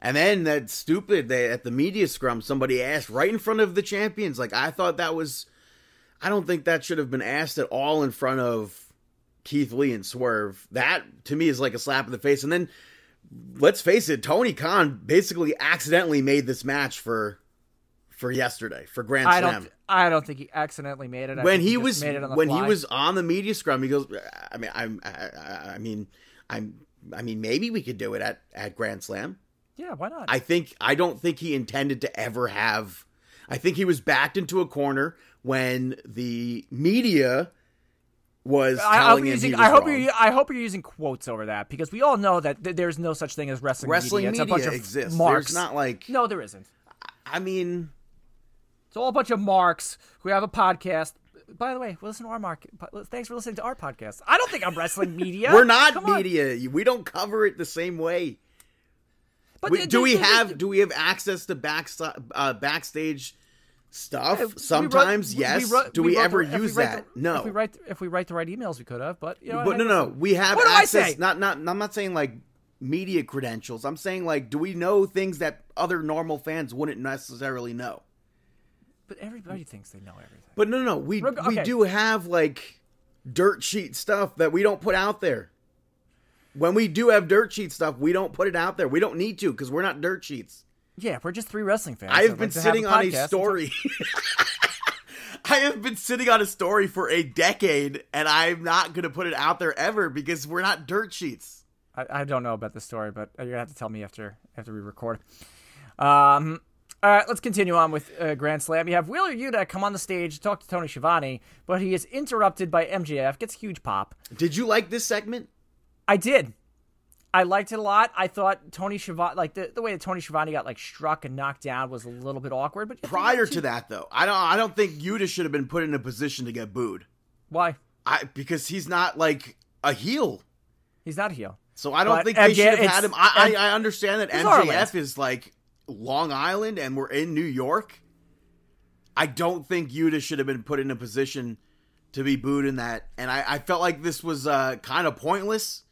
And then that stupid, they at the media scrum, somebody asked right in front of the champions. Like I thought that was, I don't think that should have been asked at all in front of Keith Lee and Swerve. That to me is like a slap in the face. And then let's face it, Tony Khan basically accidentally made this match for for yesterday for Grand I Slam don't. I don't think he accidentally made it. I when think he was made it on the when he was on the media scrum, he goes. I mean, I'm. I, I, I mean, I'm. I mean, maybe we could do it at at Grand Slam. Yeah, why not? I think. I don't think he intended to ever have. I think he was backed into a corner when the media was I, hope you're using. I hope wrong. you're. I hope you're using quotes over that because we all know that th- there's no such thing as wrestling. wrestling media. media, a bunch of exists. Marks. There's not like. No, there isn't. I mean, It's all a bunch of marks who have a podcast. By the way, we'll listen to our mark. Thanks for listening to our podcast. I don't think I'm wrestling media. we're not Come on. media. We don't cover it the same way. But We, do we have do we have access to back uh, backstage stuff? we Sometimes, we- yes. we wrote- do we, wrote ever the- if we use that? the- no. If we write if we write the right emails, we could have. But you know, but no, no, we have What access. Not, not. I'm not saying like media credentials. I'm saying like, do we know things that other normal fans wouldn't necessarily know? But everybody thinks they know everything. But no, no, no. We Reg- we do have like dirt sheet stuff that we don't put out there. When we do have dirt sheet stuff, we don't put it out there. We don't need to because we're not dirt sheets. Yeah, we're just three wrestling fans. I have been like to have sitting on a story. I have been sitting on a story for a decade, and I'm not going to put it out there ever because we're not dirt sheets. I, I don't know about the story, but you're gonna have to tell me after after we record. Um, all right, let's continue on with uh, Grand Slam. You have Wheeler Yuta come on the stage, to talk to Tony Schiavone, but he is interrupted by MJF. Gets a huge pop. Did you like this segment? I did. I liked it a lot. I thought Tony Schiavone, like the, the way that Tony Schiavone got like struck and knocked down, was a little bit awkward. But Prior to that, though, I don't. I don't think Yuta should have been put in a position to get booed. why I because he's not like a heel. he's not a heel. So I don't But think they should have had him. I I understand that MJF Ireland. is like Long Island and we're in New York. I don't think Yuta should have been put in a position to be booed in that. And I, I felt like this was uh, kind of pointless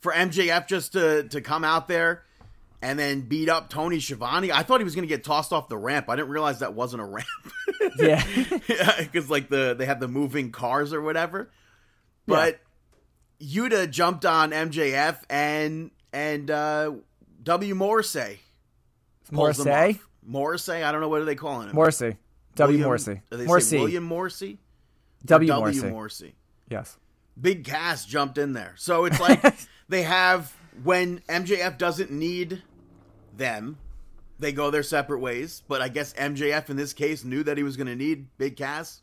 for MJF just to, to come out there and then beat up Tony Schiavone. I thought he was going to get tossed off the ramp. I didn't realize that wasn't a ramp. Yeah, because like the they have the moving cars or whatever. But Yuta jumped on MJF and and uh, W Morrissey Morrissey. Morrissey, I don't know what are they calling him. Morrissey, W Morrissey, do they say Morrissey, William Morrissey, W W Morrissey. Morrissey. Yes. Big Cass jumped in there, so it's like they have when MJF doesn't need them, they go their separate ways. But I guess MJF in this case knew that he was going to need Big Cass.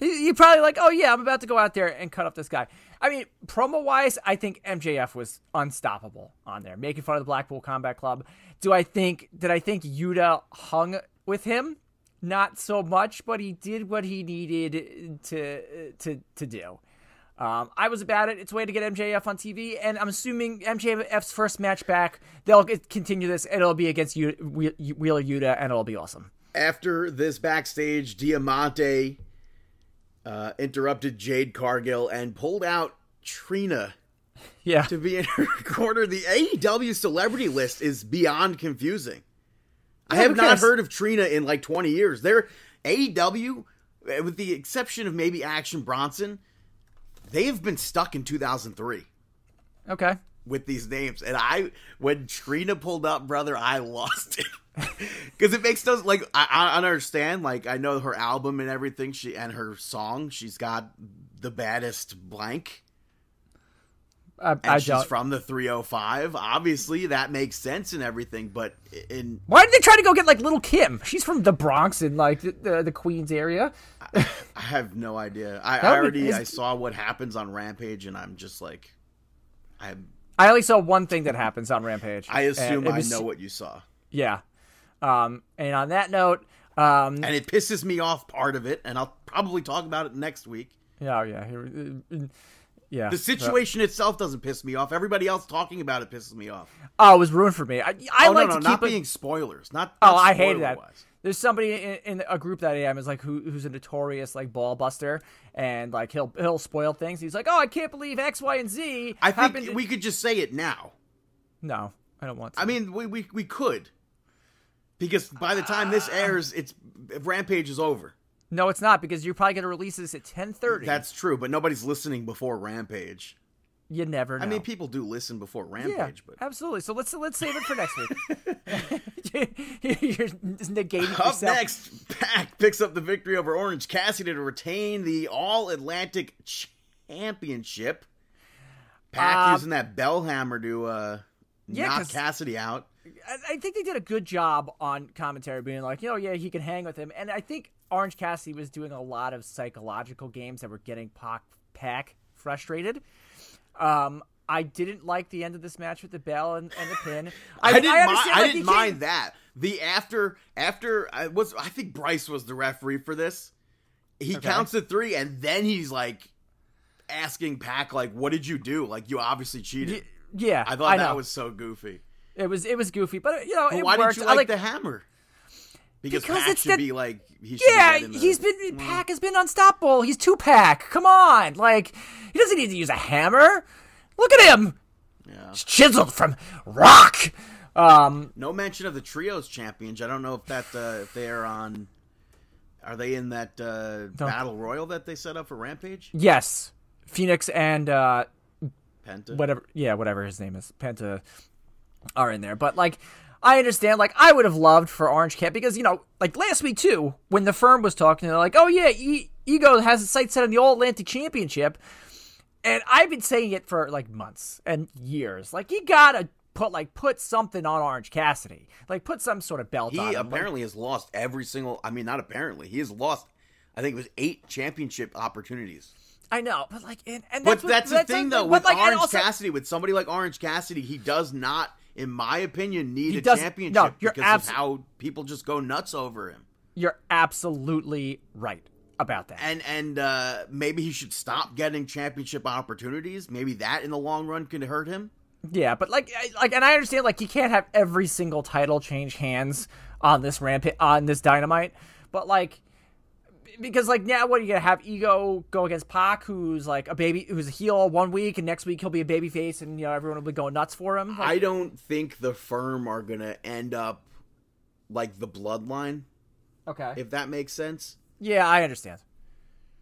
You- probably like, oh yeah, I'm about to go out there and cut up this guy. I mean, promo wise, I think MJF was unstoppable on there, making fun of the Blackpool Combat Club. Do I think? Did I think Yuta hung with him? Not so much, but he did what he needed to to to do. Um, I was about it. It's a way to get MJF on TV, and I'm assuming MJF's first match back, they'll continue this. and It'll be against Whe- Wheeler Yuta, and it'll be awesome. after this backstage, Diamante uh, interrupted Jade Cargill and pulled out Trina Yeah, to be in her corner. The AEW celebrity list is beyond confusing. I have not heard of Trina in like 20 years. They're AEW, with the exception of maybe Action Bronson, they have been stuck in 2003. okay. with these names, and I when Trina pulled up, brother, I lost it because it makes those like I, I understand. Like I know her album and everything, she and her song. She's got the baddest blank. I, and I she's don't. from the 305. Obviously, that makes sense and everything, but in Why did they try to go get like Little Kim? She's from the Bronx and like the, the, the Queens area. I have no idea. I, I already is- I saw what happens on Rampage, and I'm just like, I I only saw one thing that happens on Rampage. I assume and I was- know what you saw, Yeah. Um, and on that note, um, and it pisses me off part of it, and I'll probably talk about it next week. yeah, yeah, here- uh, yeah. The situation itself doesn't piss me off. Everybody else talking about it pisses me off. Oh, it was ruined for me. I, I oh like no, no, to not keep it. being spoilers. Not. Oh, not I hated that. spoiler-wise. There's somebody in, in a group that I am is like who who's a notorious like ball buster and like he'll he'll spoil things. He's like, oh, I can't believe X, Y, and Z. I happened think we could just say it now. No, I don't want to. I mean, we we, we could. Because by the time this airs, it's Rampage is over. No, it's not because you're probably gonna release this at 10:30. That's true, but nobody's listening before Rampage. you never know. I mean, people do listen before yeah, Rampage, but absolutely. So let's let's save it for next week. you're negating Up yourself. next, Pac picks up the victory over Orange Cassidy to retain the All Atlantic Championship. Pac Um, using that bell hammer to uh, yeah, knock Cassidy out. I- I think they did a good job on commentary, being like, you know, yeah, he can hang with him, and I think Orange Cassidy was doing a lot of psychological games that were getting Pac, Pac frustrated. Um, I didn't like the end of this match with the bell and, and the pin. I, didn't, mi- understand, I like, didn't mind that. The after after I was I think Bryce was the referee for this. He Okay. counts to three, and then he's like asking Pac like, "What did you do? Like you obviously cheated." Yeah, I thought that was so goofy. it was it was goofy, but you know, But it why worked. didn't you I like, the hammer? Because, Because Pac it's should be like he should Yeah, be the- he's been Pac has been unstoppable. He's two pack. Come on, like he doesn't need to use a hammer. Look at him. Yeah. He's chiseled from rock. Um, No mention of the trios champions. I don't know if that uh, if they are on. Are they in that uh, battle royal that they set up for Rampage? yes, Phoenix and uh, Penta. whatever, yeah, whatever his name is, Penta, are in there. But like, I understand. Like, I would have loved for Orange Cat because you know, like last week too, when the firm was talking, they're like, "Oh yeah, e- Ego has his sights set on the All Atlantic Championship," and I've been saying it for like months and years. Like, you gotta put like put something on Orange Cassidy, like put some sort of belt on He him. Like, apparently has lost every single. I mean, not apparently. He has lost. I think it was eight championship opportunities. I know, but like, and, and But that's, that's, what, the thing, what- though. With like, Orange also- Cassidy, with somebody like Orange Cassidy, he does not, in my opinion, need He a championship no, you're because abs- of how people just go nuts over him. You're absolutely right about that. And and uh, maybe he should stop getting championship opportunities. Maybe that in the long run can hurt him. Yeah, but like, like, and I understand like you can't have every single title change hands on this ramp on this dynamite, but like, because like now what are you gonna have Ego go against Pac, who's like a baby, who's a heel one week, and next week he'll be a baby face, and you know everyone will be going nuts for him. Like, I don't think the firm are gonna end up like the bloodline, okay, if that makes sense. yeah, I understand.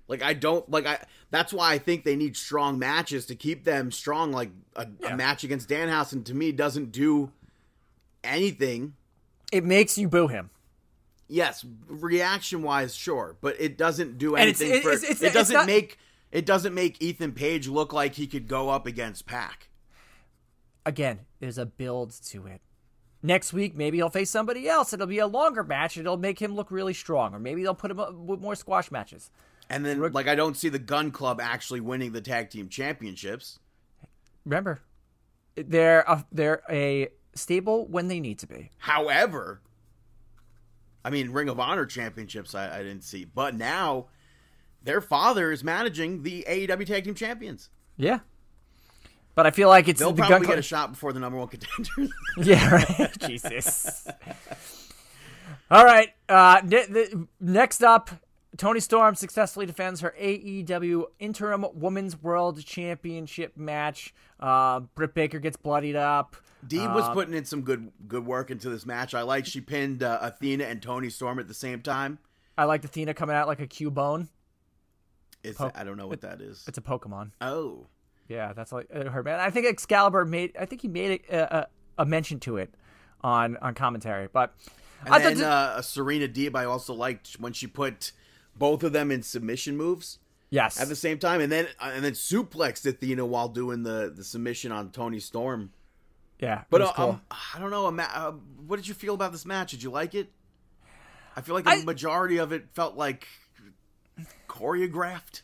Like I don't like I. That's why I think they need strong matches to keep them strong. Like a, Yeah. a match against Danhausen to me doesn't do anything. It makes you boo him. Yes, reaction wise, sure, but it doesn't do it's- anything. it- for, it's- it's- it doesn't not- make it doesn't make Ethan Page look like he could go up against Pac. Again, there's a build to it. Next week, maybe he'll face somebody else. It'll be a longer match. and It'll make him look really strong, or maybe they'll put him up with more squash matches. And then, like, I don't see the Gun Club actually winning the tag team championships. Remember, they're a, they're a stable when they need to be. However, I mean, Ring of Honor championships I, I didn't see, but now their father is managing the AEW Tag Team Champions. Yeah, but I feel like it's They'll the probably gun get a shot before the number one contenders. yeah, right. Jesus. All right. Uh, ne- the, next up, Toni Storm successfully defends her AEW Interim Women's World Championship match. Uh, Britt Baker gets bloodied up. Deeb Uh, was putting in some good good work into this match. I like she pinned uh, Athena and Toni Storm at the same time. I like Athena coming out like a Cubone. Is Po- I don't know what that is. It's a Pokemon. Oh, Yeah, that's like it hurt, man. I think Excalibur made. I think he made a, a, a mention to it on on commentary, but And I then uh, Serena Deeb, I also liked when she put both of them in submission moves yes, at the same time, and then uh, and then suplexed Athena while doing the the submission on Toni Storm. Yeah, But uh, cool. um, I don't know. uh, what did you feel about this match? Did you like it? I feel like the I- majority of it felt like choreographed.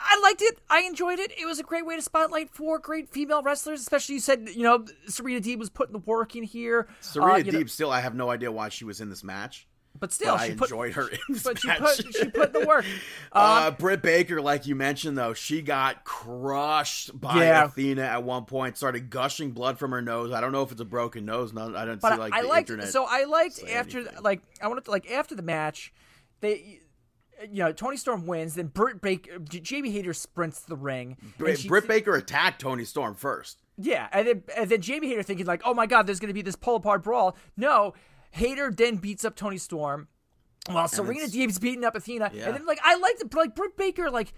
I liked it. I enjoyed it. It was a great way to spotlight four great female wrestlers. Especially you said, you know, Serena Deeb was putting the work in here. Serena Uh, you know, Deeb, still, I have no idea why she was in this match. But still, but I she put, enjoyed her But she put she put the work. Uh, Britt Baker, like you mentioned, though, she got crushed by Yeah. Athena at one point. Started gushing blood from her nose. I don't know if it's a broken nose. No, I don't but see like I the liked internet. so I liked after anything. like I wanted to like after the match, they you know Toni Storm wins, then Britt Baker, Jamie Hayter sprints the ring. Br- she- Britt Baker attacked Toni Storm first. Yeah, and then and then Jamie Hayter thinking like, oh my god, there's gonna be this pull apart brawl. No, Hayter then beats up Toni Storm, while Serena Deeb's beating up Athena. Yeah. And then like I like it, like Britt Baker like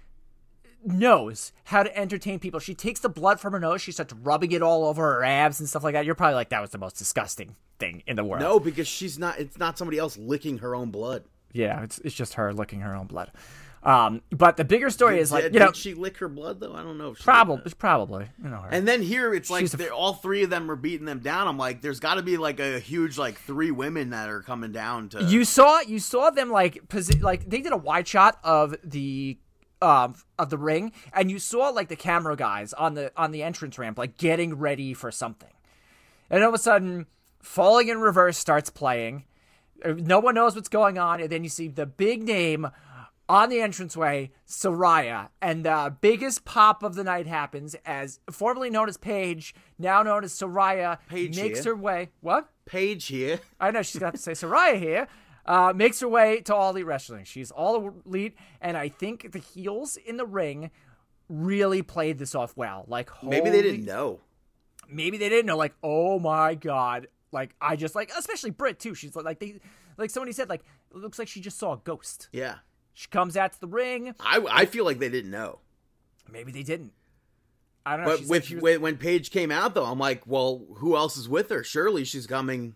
knows how to entertain people. She takes the blood from her nose, she starts rubbing it all over her abs and stuff like that. You're probably like, that was the most disgusting thing in the world. No, because she's not. It's not somebody else licking her own blood. Yeah, it's it's just her licking her own blood. Um, but the bigger story is like did, you know did she lick her blood though? I don't know. Probably probably you know her. And then here it's like a- all three of them are beating them down. I'm like, there's got to be like a huge like three women that are coming down to. you saw you saw them like posi- like they did a wide shot of the um of the ring and you saw like the camera guys on the on the entrance ramp like getting ready for something and all of a sudden falling in reverse starts playing Uh, no one knows what's going on and then you see the big name on the entranceway Saraya and the biggest pop of the night happens as formerly known as Paige now known as Saraya Paige makes here. her way what Paige here. I know she's gonna have to say Saraya here. Uh, makes her way to All Elite Wrestling. She's All Elite, and I think the heels in the ring really played this off well. Like Maybe they didn't know. Maybe they didn't know. Like, oh my god. Like I just like, especially Britt too. She's like they, like somebody said, like it looks like she just saw a ghost. Yeah, She comes out to the ring. I I feel like they didn't know. Maybe they didn't. I don't know. But with was- when, when Paige came out though, I'm like, well, who else is with her? Surely she's coming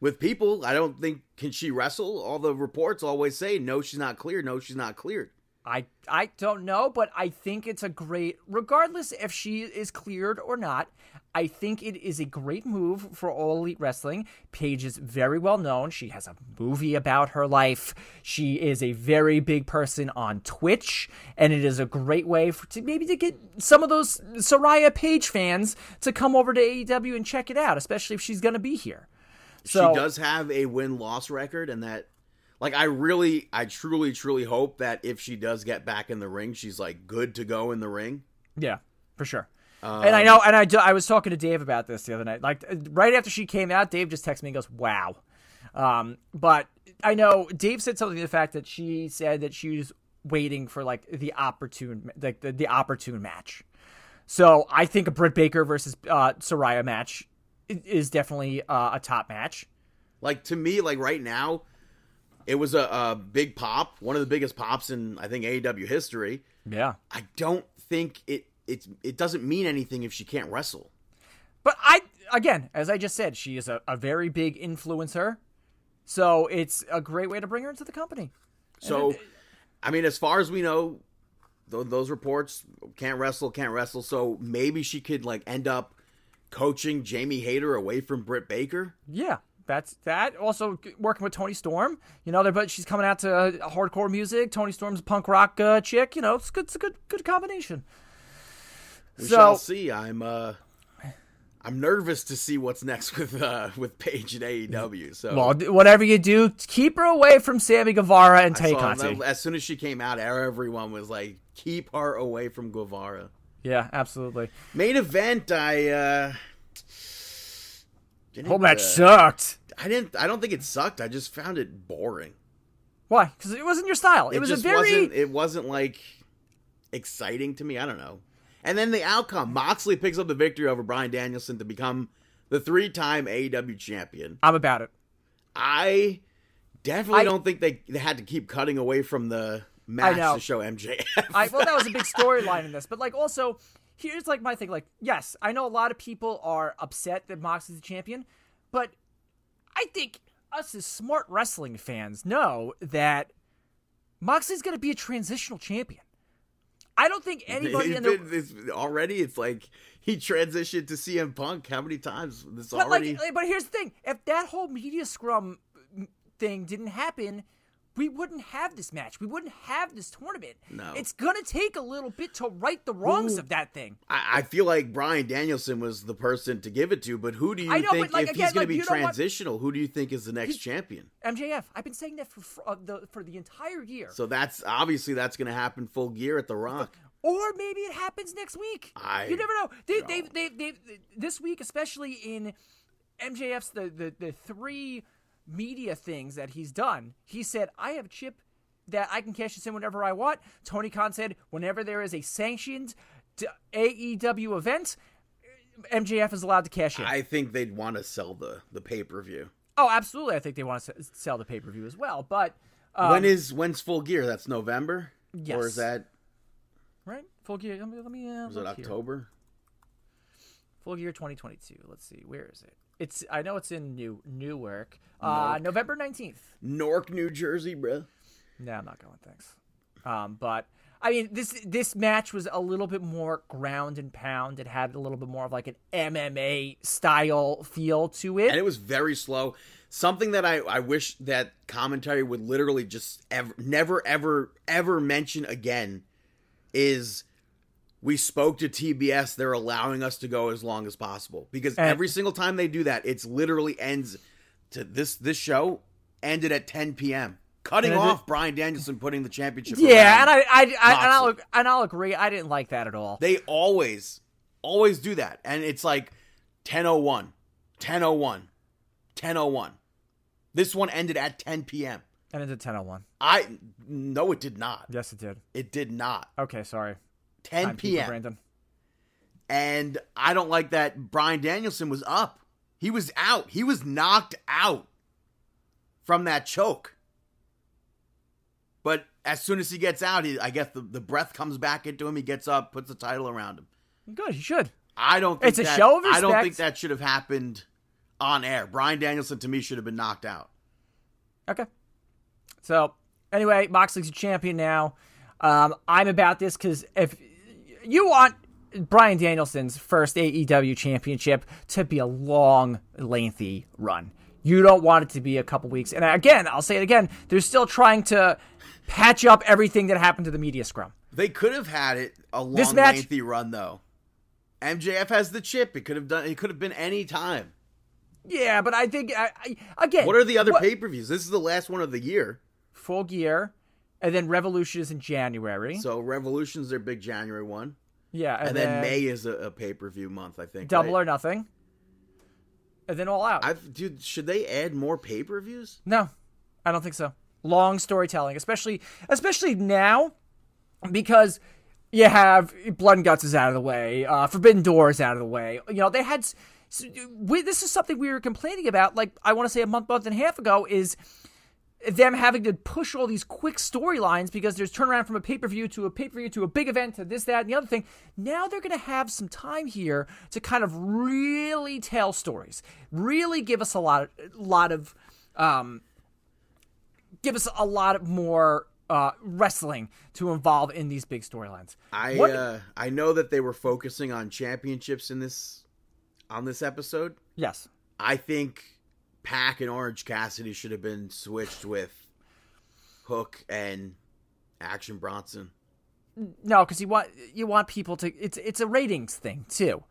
with people. I don't think can she wrestle? All the reports always say no, she's not cleared. No, she's not cleared. I I don't know, but I think it's a great regardless if she is cleared or not. I think it is a great move for All Elite Wrestling. Paige is very well known. She has a movie about her life. She is a very big person on Twitch, and it is a great way for to maybe to get some of those Saraya Paige fans to come over to AEW and check it out, especially if she's going to be here. So she does have a win loss record, and that, like, I really, I truly, truly hope that if she does get back in the ring, she's like good to go in the ring. Yeah, for sure. Um, and I know, and I, do, I was talking to Dave about this the other night. Like right after she came out, Dave just texted me and goes, "Wow." Um, but I know Dave said something to the fact that she said that she was waiting for like the opportune, like the, the opportune match. So I think a Britt Baker versus uh, Saraya match is definitely uh, a top match. Like to me, like right now, it was a, a big pop, one of the biggest pops in I think AEW history. Yeah. I don't think it it's it doesn't mean anything if she can't wrestle. But I, again, as I just said, she is a, a very big influencer. So it's a great way to bring her into the company. So, I mean, as far as we know, th- those reports can't wrestle, can't wrestle. So maybe she could like end up coaching Jamie Hayter away from Britt Baker. Yeah, that's that. Also working with Toni Storm, you know, they're but she's coming out to uh, hardcore music. Toni Storm's a punk rock uh, chick. You know, it's good. It's a good good combination. We So- shall see. I'm uh, I'm nervous to see what's next with uh with Paige and AEW. So Well, whatever you do, keep her away from Sammy Guevara and Tay Conti. as soon as she came out, everyone was like, "Keep her away from Guevara." Yeah, absolutely. Main event, I uh, Whole match uh, sucked. I didn't. I don't think it sucked. I just found it boring. Why? Because it wasn't your style. It, was a very. Wasn't, It wasn't like exciting to me. I don't know. And then the outcome: Moxley picks up the victory over Bryan Danielson to become the three-time AEW champion. I'm about it. I definitely I- don't think they, they had to keep cutting away from the match to show MJF. I well, that was a big storyline in this, but like also here's like my thing. Like, yes, I know a lot of people are upset that Moxley's the champion, but I think us as smart wrestling fans know that Moxley's going to be a transitional champion. I don't think anybody He's in the been- it's- already, it's like he transitioned to CM Punk. How many times? This But already. like, but here's the thing: if that whole media scrum thing didn't happen, we wouldn't have this match. We wouldn't have this tournament. No. it's gonna take a little bit to right the wrongs Who- of that thing. I, I feel like Bryan Danielson was the person to give it to, but who do you I know, think like, if again, he's going like, to be transitional? Who do you think is the next champion? MJF. I've been saying that for for, uh, the, for the entire year. So that's obviously that's going to happen full gear at the Rock. or maybe it happens next week. I you never know. They, don't. they, they, they, this week, especially in MJF's the, the the three media things that he's done. He said, "I have a chip that I can cash this in whenever I want." Tony Khan said, "Whenever there is a sanctioned AEW event, MJF is allowed to cash in." I think they'd want to sell the the pay per view. oh, absolutely. I think they want to sell the pay per view as well. But um, when is when's full gear? That's November. Or is that right full gear? Let me let me. Uh, is it look here. October? Full Gear 2022. Let's see. Where is it? It's I know it's in New Newark. Uh November 19th. Newark, New Jersey, bro. No, I'm not going. Thanks. Um, but I mean, this this match was a little bit more ground and pound. It had a little bit more of like an MMA style feel to it. and it was very slow. Something that I, I wish that commentary would literally just ever, never, ever, ever mention again is we spoke to TBS. They're allowing us to go as long as possible because And- every single time they do that, it's literally ends to this this show ended at 10 p.m. Cutting it- off Bryan Danielson putting the championship. yeah, and. I, I, I and I'll and I'll agree. I didn't like that at all. They always, always do that. And it's like 1001, 1001, 1001. This one ended at 10 p.m. And it did 10:01. I, no, it did not. Yes, it did. It did not. Okay, sorry. 10 p.m. Brandon. And I don't like that Bryan Danielson was up. He was out. He was knocked out from that choke. But as soon as he gets out, he, I guess the, the breath comes back into him. He gets up, puts the title around him. Good, he should. I don't think It's a that, show of respect. I don't think that should have happened on air. Bryan Danielson to me should have been knocked out. Okay. So anyway, Moxley's a champion now. Um, I'm about this because if you want Bryan Danielson's first AEW championship to be a long, lengthy run, you don't want it to be a couple weeks. And again, I'll say it again: they're still trying to patch up everything that happened to the media scrum. They could have had it a long, This match- lengthy run though. MJF has the chip. It could have done. It could have been any time. Yeah, but I think I, I, again, What are the other pay per views? This is the last one of the year. Full Gear, and then Revolution is in January. So Revolution's their big January one, yeah, and, then, May is a, a pay per view month. I think. Double right? or Nothing, and then All Out. I've dude. Should they add more pay per views? No, I don't think so. Long storytelling, especially especially now, because you have Blood and Guts is out of the way, uh, Forbidden Door is out of the way. You know they had. s- s- We, this is something we were complaining about. Like I want to say a month, month and a half ago is them having to push all these quick storylines because there's turnaround from a pay per view to a pay per view to a big event to this, that, and the other thing. Now they're going to have some time here to kind of really tell stories, really give us a lot, lot of, um, give us a lot more uh, wrestling to involve in these big storylines. I What- uh, I know that they were focusing on championships in this on this episode. Yes. I think Pac and Orange Cassidy should have been switched with Hook and Action Bronson. No, because you want you want people to. It's it's a ratings thing too.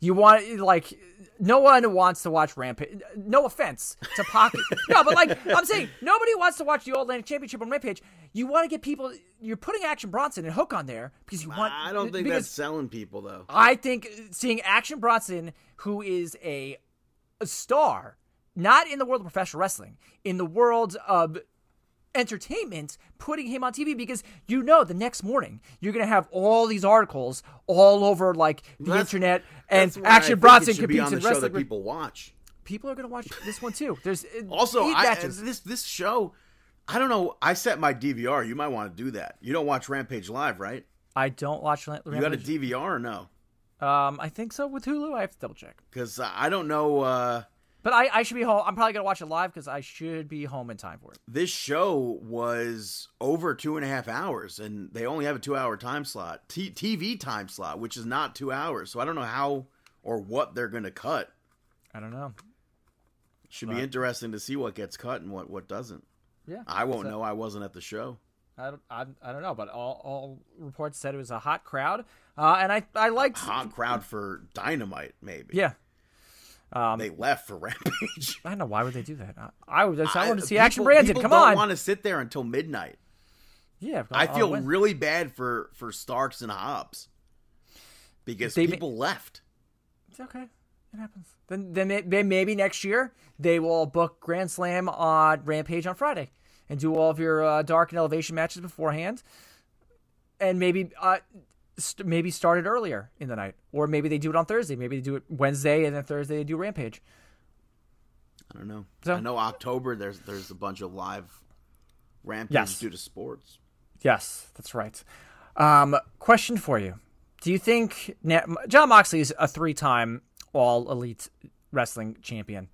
You want like no one wants to watch Rampage. No offense to Pocket. no, but like I'm saying, nobody wants to watch the All-Atlantic Championship on Rampage. You want to get people. You're putting Action Bronson and Hook on there because you want. I don't think that's selling people though. I think seeing Action Bronson, who is a, a star, not in the world of professional wrestling, in the world of entertainment, putting him on TV because you know the next morning you're gonna have all these articles all over like the That's- internet, and That's why I Action Bronson competes on the in show wrestling. that people watch. People are gonna watch this one too. There's uh, Also, I, this this show, I don't know. I set my DVR. You might want to do that. You don't watch Rampage live, right? I don't watch. Ram- You got a DVR or no? Um, I think so with Hulu. I have to double check. Because I don't know. Uh, But I, I should be home. I'm probably gonna watch it live because I should be home in time for it. this show was over two and a half hours, and they only have a two-hour time slot, T- TV time slot, which is not two hours. So I don't know how or what they're going to cut. I don't know. Should be interesting to see what gets cut and what what doesn't. Yeah, I won't know. I wasn't at the show. I don't, I, I don't know, but all, all reports said it was a hot crowd, uh, and I I liked. Hot crowd for Dynamite, maybe. Yeah, Um, they left for Rampage. I don't know why would they do that. I, I, I, want to see people- Action people Come don't on. want to sit there until midnight. yeah, I feel win. really bad for for Starks and Hobbs because They people left. It's okay. It happens. Then, then, may- then maybe next year they will book Grand Slam on Rampage on Friday and do all of your uh, dark and elevation matches beforehand, and maybe uh, st- maybe start it earlier in the night, or maybe they do it on Thursday. Maybe they do it Wednesday and then Thursday they do Rampage. I don't know. So- I know October there's there's a bunch of live rampages Yes. due to sports. Yes, that's right. Um, question for you: Do you think Na- Jon Moxley is a three-time All Elite Wrestling champion?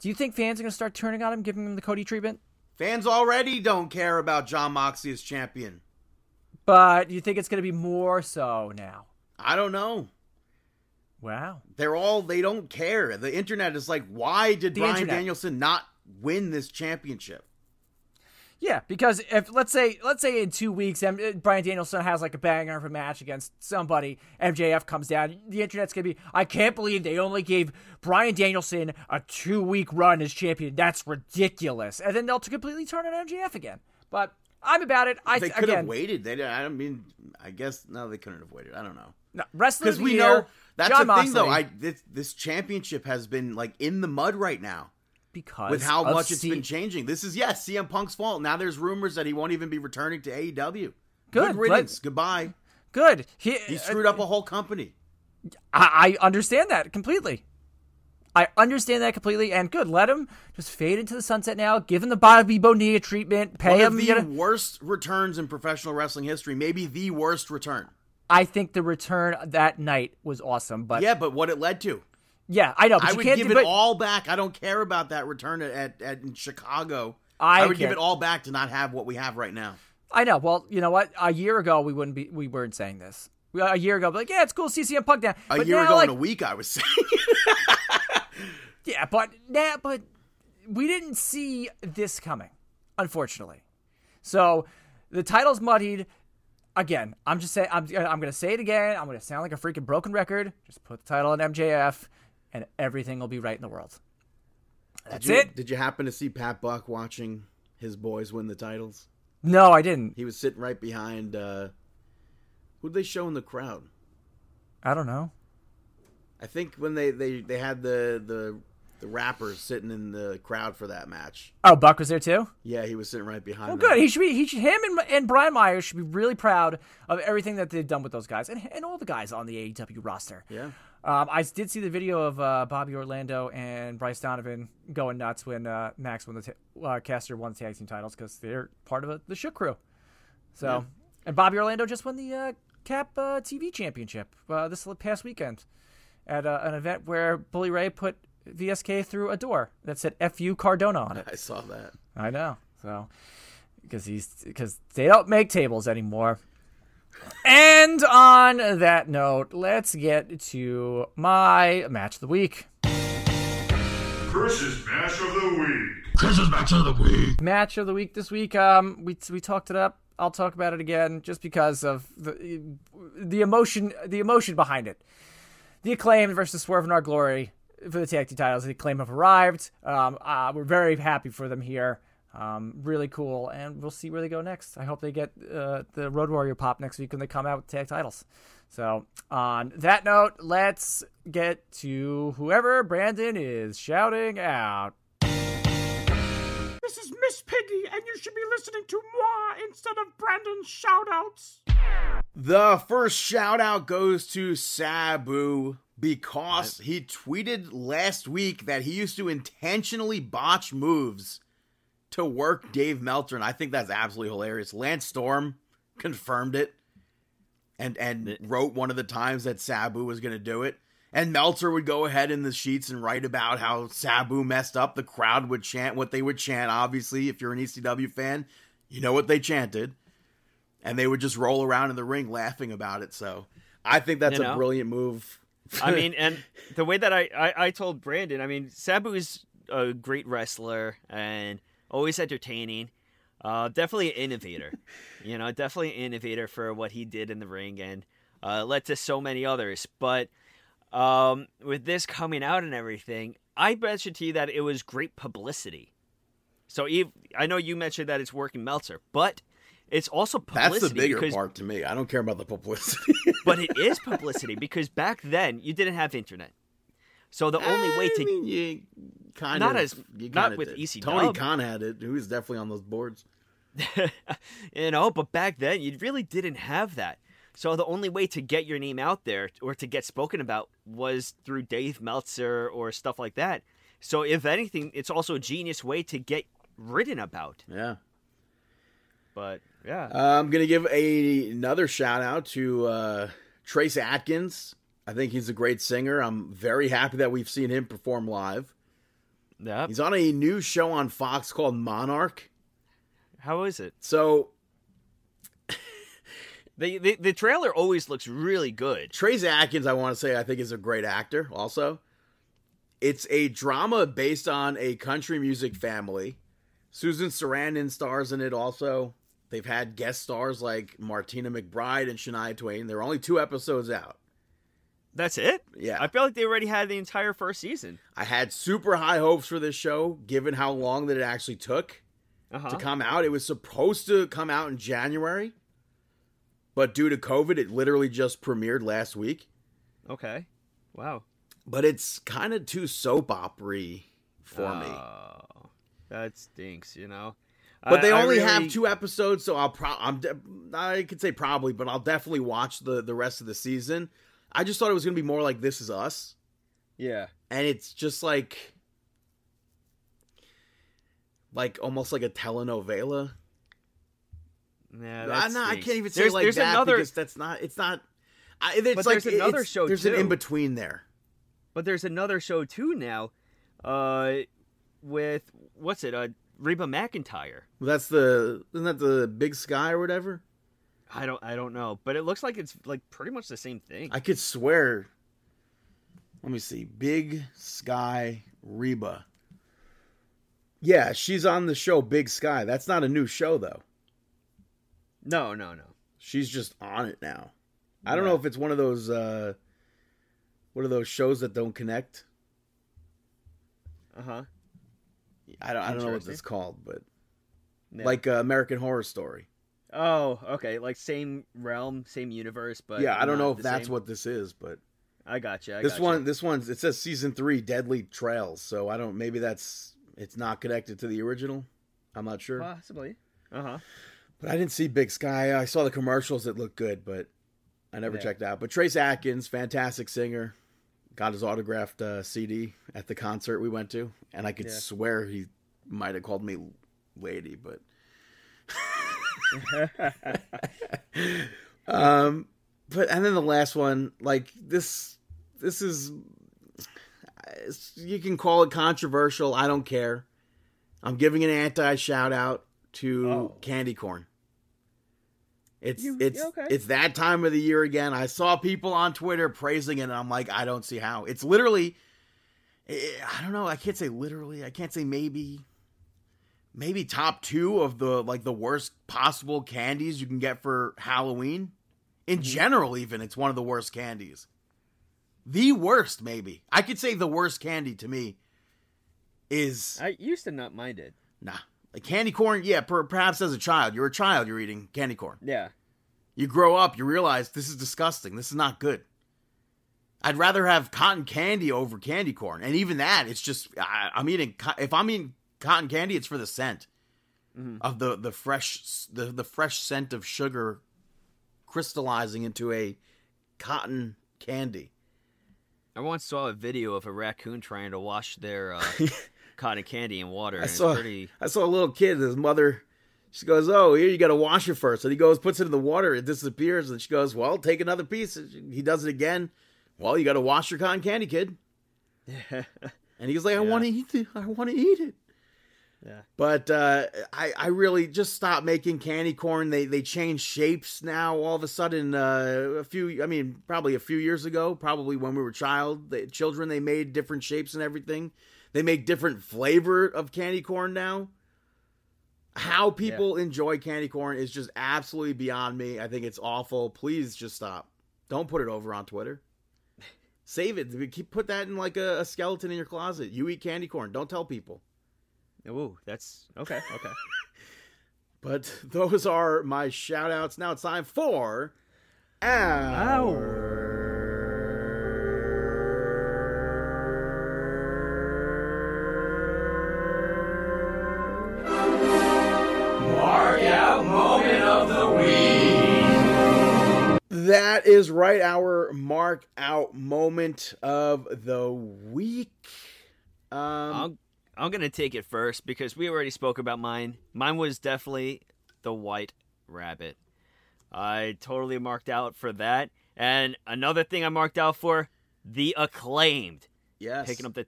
Do you think fans are going to start turning on him, giving him the Cody treatment? Fans already don't care about Jon Moxley as champion. But you think it's going to be more so now? I don't know. Wow. They're all they don't care. The internet is like, why did The Brian internet. Danielson not win this championship? Yeah, because if let's say let's say in two weeks, M- uh, Bryan Danielson has like a banger of a match against somebody, MJF comes down, the internet's gonna be, I can't believe they only gave Bryan Danielson a two week run as champion. That's ridiculous, and then they'll completely turn on MJF again. But I'm about it. I They th- could have waited. They I don't mean, I guess no, they couldn't have waited. I don't know. no, wrestling Because we year, know that's John the thing, though. I this, this championship has been like in the mud right now because with how much it's been changing. This is yes, CM Punk's fault. Now there's rumors that he won't even be returning to AEW. Good, riddance. let- Goodbye. good. He, He uh, screwed up a whole company. I, I understand that completely. I understand that completely, and good. Let him just fade into the sunset now. Give him the Bobby Bonilla treatment. Pay One him. of the worst returns in professional wrestling history. Maybe the worst return. I think the return that night was awesome, but yeah, but what it led to. Yeah, I know. But I you would can't give do- it but all back. I don't care about that return at, at, at in Chicago. I I, would give it all back to not have what we have right now. I know. Well, you know what? A year ago, we wouldn't be. We weren't saying this. We- A year ago, be like, yeah, it's cool. CCM Punk down. A but year now, ago like, in a week, I was saying. Yeah, but nah, but we didn't see this coming, unfortunately. So the title's muddied. Again, I'm just saying. I'm I'm gonna say it again. I'm gonna sound like a freaking broken record. Just put the title on MJF, and everything will be right in the world. That's Did you, it. Did you happen to see Pat Buck watching his boys win the titles? No, I didn't. He was sitting right behind. uh Who'd they show in the crowd? I don't know. I think when they they they had the the the rappers sitting in the crowd for that match. Oh, Buck was there too. Yeah, he was sitting right behind. Well, them. good. He should be. He should. Him and, and Brian Myers should be really proud of everything that they've done with those guys and, and all the guys on the AEW roster. Yeah. Um, I did see the video of uh, Bobby Orlando and Bryce Donovan going nuts when uh, Max won the ta- uh, Caster won the tag team titles because they're part of a, the Shook Crew. So, and Bobby Orlando just won the uh, Cap uh, TV championship uh, this past weekend at uh, an event where Bully Ray put VSK through a door that said "Fu Cardona" on it. I saw that. I know. So because he's because they don't make tables anymore. And on that note, let's get to my match of the week. Chris's match of the week. Chris's match of the week. Match of the week this week. Um, we we talked it up. I'll talk about it again just because of the the emotion the emotion behind it. The acclaim versus Swerve in Our Glory for the tag team titles. The acclaim have arrived. Um, uh, we're very happy for them here. Um, really cool, and we'll see where they go next. I hope they get uh, the Road Warrior pop next week when they come out with tag titles. So, on that note, let's get to whoever Brandon is shouting out. This is Miss Piggy, and you should be listening to moi instead of Brandon's shoutouts. The first shoutout goes to Sabu because he tweeted last week that he used to intentionally botch moves to work Dave Meltzer, and I think that's absolutely hilarious. Lance Storm confirmed it and and wrote one of the times that Sabu was going to do it. And Meltzer would go ahead in the sheets and write about how Sabu messed up. The crowd would chant what they would chant. Obviously, if you're an ECW fan, you know what they chanted. And they would just roll around in the ring laughing about it. So I think that's You a brilliant move. I mean, and the way that I, I, I told Brandon, I mean, Sabu is a great wrestler and always entertaining. Uh, definitely an innovator. you know, definitely an innovator for what he did in the ring and uh, led to so many others. But um, with this coming out and everything, I mentioned to you that it was great publicity. So Eve, I know you mentioned that it's working Meltzer, but it's also publicity. that's the bigger because, part to me. I don't care about the publicity. But it is publicity because back then you didn't have internet. So the only way to mean, you kind Not of as- you not with did. EC Tony. Khan had it. He was definitely on those boards. you know, but back then you really didn't have that. So the only way to get your name out there or to get spoken about was through Dave Meltzer or stuff like that. So if anything, it's also a genius way to get written about. Yeah. But yeah, Uh, I'm gonna give a another shout out to uh, Trace Atkins. I think he's a great singer. I'm very happy that we've seen him perform live. yeah. He's on a new show on Fox called Monarch. How is it? So The, the the trailer always looks really good. Trace Atkins, I want to say, I think is a great actor. Also, it's a drama based on a country music family. Susan Sarandon stars in it. Also, they've had guest stars like Martina McBride and Shania Twain. There are only two episodes out. That's it. Yeah. I feel like they already had the entire first season. I had super high hopes for this show, given how long that it actually took Uh-huh. to come out. It was supposed to come out in January, but due to COVID, it literally just premiered last week. Okay. Wow. But it's kind of too soap opery for me. Oh, that stinks. You know. But I- they only really- have two episodes, so I'll pro- I'm de- I could say probably, but I'll definitely watch the the rest of the season. I just thought it was going to be more like This Is Us, Yeah. and it's just like like almost like a telenovela. Yeah. No, I can't even say there's, like there's that another, because that's not. It's not. I, it's But like there's another show, There's an in between there. but there's another show too now, uh, with what's it? Uh, Reba McEntire. That's the isn't that the Big Sky or whatever? I don't I don't know, but it looks like it's like pretty much the same thing. I could swear. Let me see. Big Sky Reba. Yeah, she's on the show Big Sky. That's not a new show though. No, no, no. She's just on it now. I don't Yeah. know if it's one of those uh what are those shows that don't connect? Uh huh. I don't I don't know what it's called, but like uh, American Horror Story. oh, okay, like same realm, same universe, but yeah, I don't know if that's same. what this is, but I got you. This gotcha. one this one's it says season 3 Deadly Trails, so I don't maybe that's it's not connected to the original. I'm not sure. possibly. Uh huh. But I didn't see Big Sky. I saw the commercials that looked good, but I never Yeah. checked out. But Trace Atkins, fantastic singer, got his autographed uh, CD at the concert we went to, and I could Yeah. swear he might have called me lady, but um, but and then the last one, like this, this is you can call it controversial. I don't care. I'm giving an anti shout out to Oh. Candy Corn. It's You- it's okay. it's that time of the year again. I saw people on Twitter praising it, and I'm like, I don't see how. It's literally, eh, I don't know. I can't say literally. I can't say maybe. Maybe top two of the like the worst possible candies you can get for Halloween. In Mm-hmm. general, even it's one of the worst candies. The worst, maybe. I could say the worst candy to me is I used to not mind it. Nah. Like candy corn, yeah, per, perhaps as a child. You're a child, you're eating candy corn. Yeah. You grow up, you realize this is disgusting. This is not good. I'd rather have cotton candy over candy corn. And even that, it's just, I, I'm eating, if I'm eating cotton candy, it's for the scent of the, the fresh, the, the fresh scent of sugar crystallizing into a cotton candy. I once saw a video of a raccoon trying to wash their uh, cotton candy and water. I and saw pretty. I saw a little kid. His mother, she goes, "Oh, here you got to wash it first. And he goes, puts it in the water. It disappears. And she goes, "Well, take another piece." And He does it again. Well, you got to wash your cotton candy, kid. And he's like, "I want to eat it. I want to eat it." Yeah. But uh, I, I really just stopped making candy corn. They they changed shapes now. All of a sudden, uh, a few, I mean, probably a few years ago, probably when we were child, they, children, they made different shapes and everything. They make different flavor of candy corn now. How people enjoy candy corn is just absolutely beyond me. I think it's awful. Please just stop. Don't put it over on Twitter. Save it. Keep put that in like a, a skeleton in your closet. You eat candy corn. Don't tell people. Ooh, that's okay. Okay. But those are my shout outs. Now it's time for Mark That is right, our mark out moment of the week. Um, I'm I'm gonna take it first because we already spoke about mine. Mine was definitely the white rabbit. I totally marked out for that. And another thing I marked out for the acclaimed yes. picking up the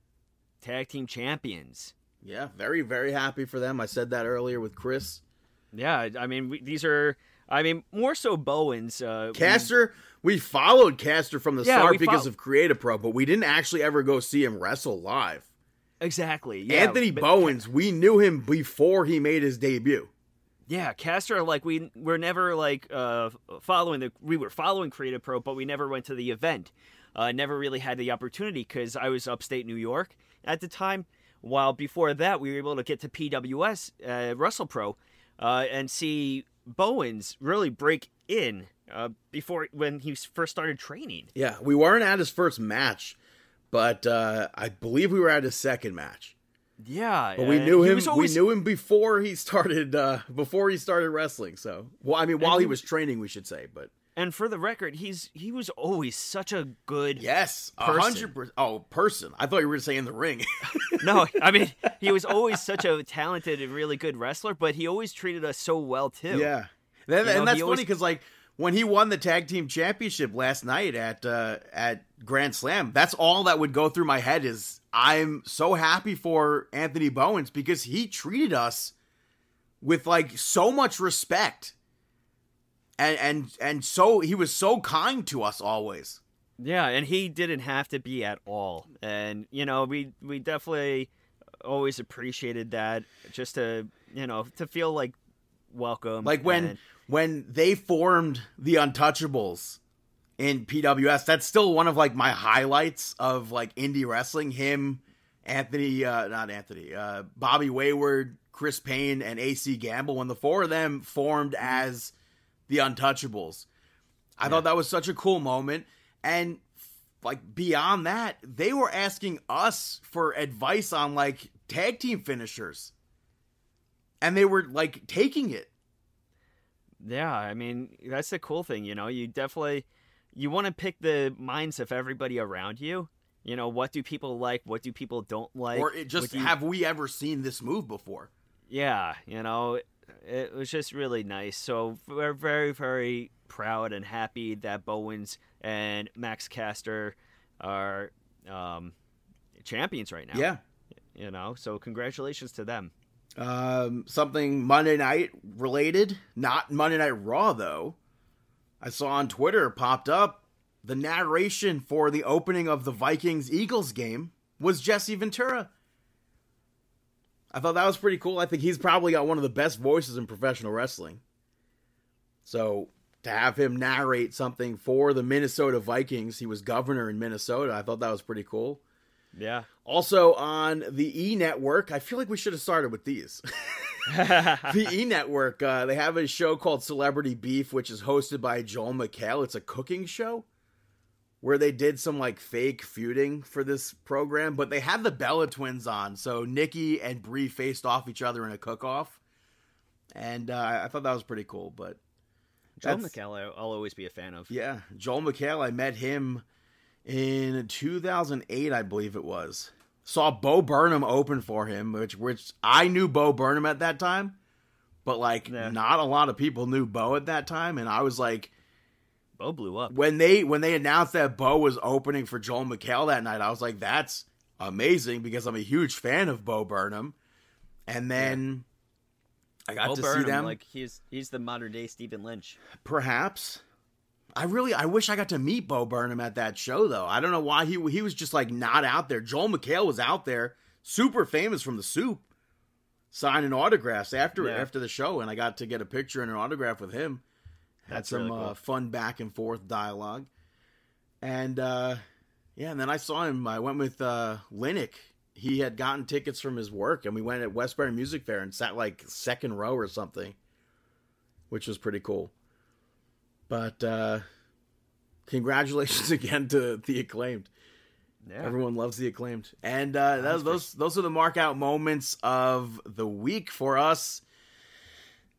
tag team champions. Yeah, very, very happy for them. I said that earlier with Chris. Yeah, I mean we, these are. I mean more so Bowens. Uh, Caster, we followed Caster from the Yeah, start because fol- of Create A Pro, but we didn't actually ever go see him wrestle live. exactly. Yeah, Anthony but- Bowens, we knew him before he made his debut. Yeah, Caster, like we were never like uh following the we were following Create A Pro, but we never went to the event. Uh, never really had the opportunity because I was upstate New York at the time. While before that, we were able to get to PWS uh, WrestlePro uh, and see Bowens really break in uh, before when he first started training. Yeah, we weren't at his first match, but uh, I believe we were at his second match. Yeah, But we knew him. always- We knew him before he started. Uh, before he started wrestling. So, well, I mean, while he he was training, we should say. But and for the record, he's he was always such a good yes, hundred percent. Oh, person. I thought you were going to say in the ring. No, I mean he was always such a talented and really good wrestler, but he always treated us so well too. yeah, That- You know, and that's funny always- because like when he won the tag team championship last night at uh, at Grand Slam, that's all that would go through my head is I'm so happy for Anthony Bowens because he treated us with like so much respect. And and and so he was so kind to us always. Yeah, and he didn't have to be at all. And you know, we we definitely always appreciated that just to, you know, to feel like welcome. Like when and- when they formed the Untouchables in PWS, that's still one of like my highlights of like indie wrestling. Him, Anthony, uh, not Anthony, uh, Bobby Wayward, Chris Payne, and AC Gamble. When the four of them formed as the Untouchables, I thought that was such a cool moment. And like beyond that, they were asking us for advice on like tag team finishers, and they were like taking it. Yeah, I mean, that's the cool thing, you know. You definitely you want to pick the minds of everybody around you. You know, what do people like? What do people don't like? or it just you- have we ever seen this move before? yeah, you know, it was just really nice. So we're very, very proud and happy that Bowens and Max Caster are um, champions right now. Yeah. you know, so congratulations to them. Um, something Monday night related, not Monday Night Raw though. I saw on Twitter popped up the narration for the opening of the Vikings Eagles game was Jesse Ventura. I thought that was pretty cool. I think he's probably got one of the best voices in professional wrestling. So to have him narrate something for the Minnesota Vikings, he was governor in Minnesota. I thought that was pretty cool. Yeah. Also on the E Network, I feel like we should have started with these. the E Network, uh, they have a show called Celebrity Beef, which is hosted by Joel McHale. It's a cooking show where they did some like fake feuding for this program, but they had the Bella twins on, so Nikki and Brie faced off each other in a cook-off, and uh, I thought that was pretty cool. But Joel McHale, I'll always be a fan of. yeah, Joel McHale, I met him in 2008, I believe it was, saw Bo Burnham open for him, which which I knew Bo Burnham at that time, but like Yeah. not a lot of people knew Bo at that time, and I was like, Bo blew up. when they when they announced that Bo was opening for Joel McHale that night, I was like, that's amazing because I'm a huge fan of Bo Burnham, and then. I got Bo to Burnham, see them. like he's he's the modern day Stephen Lynch. Perhaps. I really I wish I got to meet Bo Burnham at that show though. I don't know why he he was just like not out there. Joel McHale was out there, super famous from the soup, signing autographs after Yeah. after the show, and I got to get a picture and an autograph with him. Had That's some really cool. uh, fun back and forth dialogue. And uh yeah, and then I saw him. I went with uh. He had gotten tickets from his work and we went at Westbury Music Fair and sat like second row or something. Which was pretty cool. But uh congratulations again to the acclaimed. Yeah. Everyone loves the acclaimed. And uh those those those are the mark out moments of the week for us.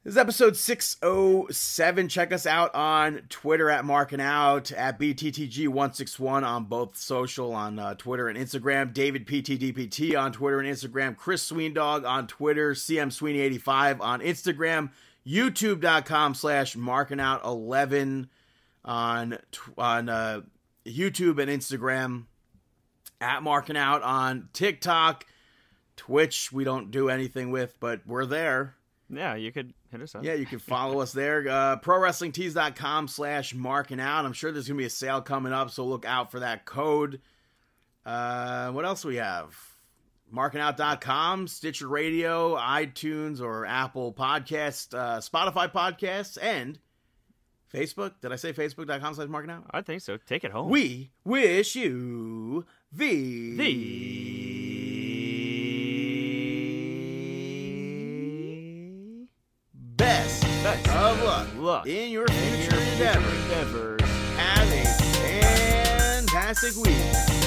This is episode 607. Check us out on Twitter at Marking Out, at BTTG161 on both social, on uh, Twitter and Instagram. David PTDPT on Twitter and Instagram. Chris Sweendog on Twitter. CM Sweeney85 on Instagram. YouTube.com slash Marking Out 11 on, on uh, YouTube and Instagram. At Marking Out on TikTok. Twitch, we don't do anything with, but we're there. Yeah, you could hit us up. Yeah, you can follow us there. Uh, ProWrestlingTees.com slash marking out. I'm sure there's going to be a sale coming up, so look out for that code. Uh, what else we have? Markingout.com, Stitcher Radio, iTunes or Apple Podcast, uh, Spotify Podcasts, and Facebook. Did I say Facebook.com slash marking out? I think so. Take it home. We wish you the, best, luck, luck in your future your endeavors. endeavors. Have a fantastic week.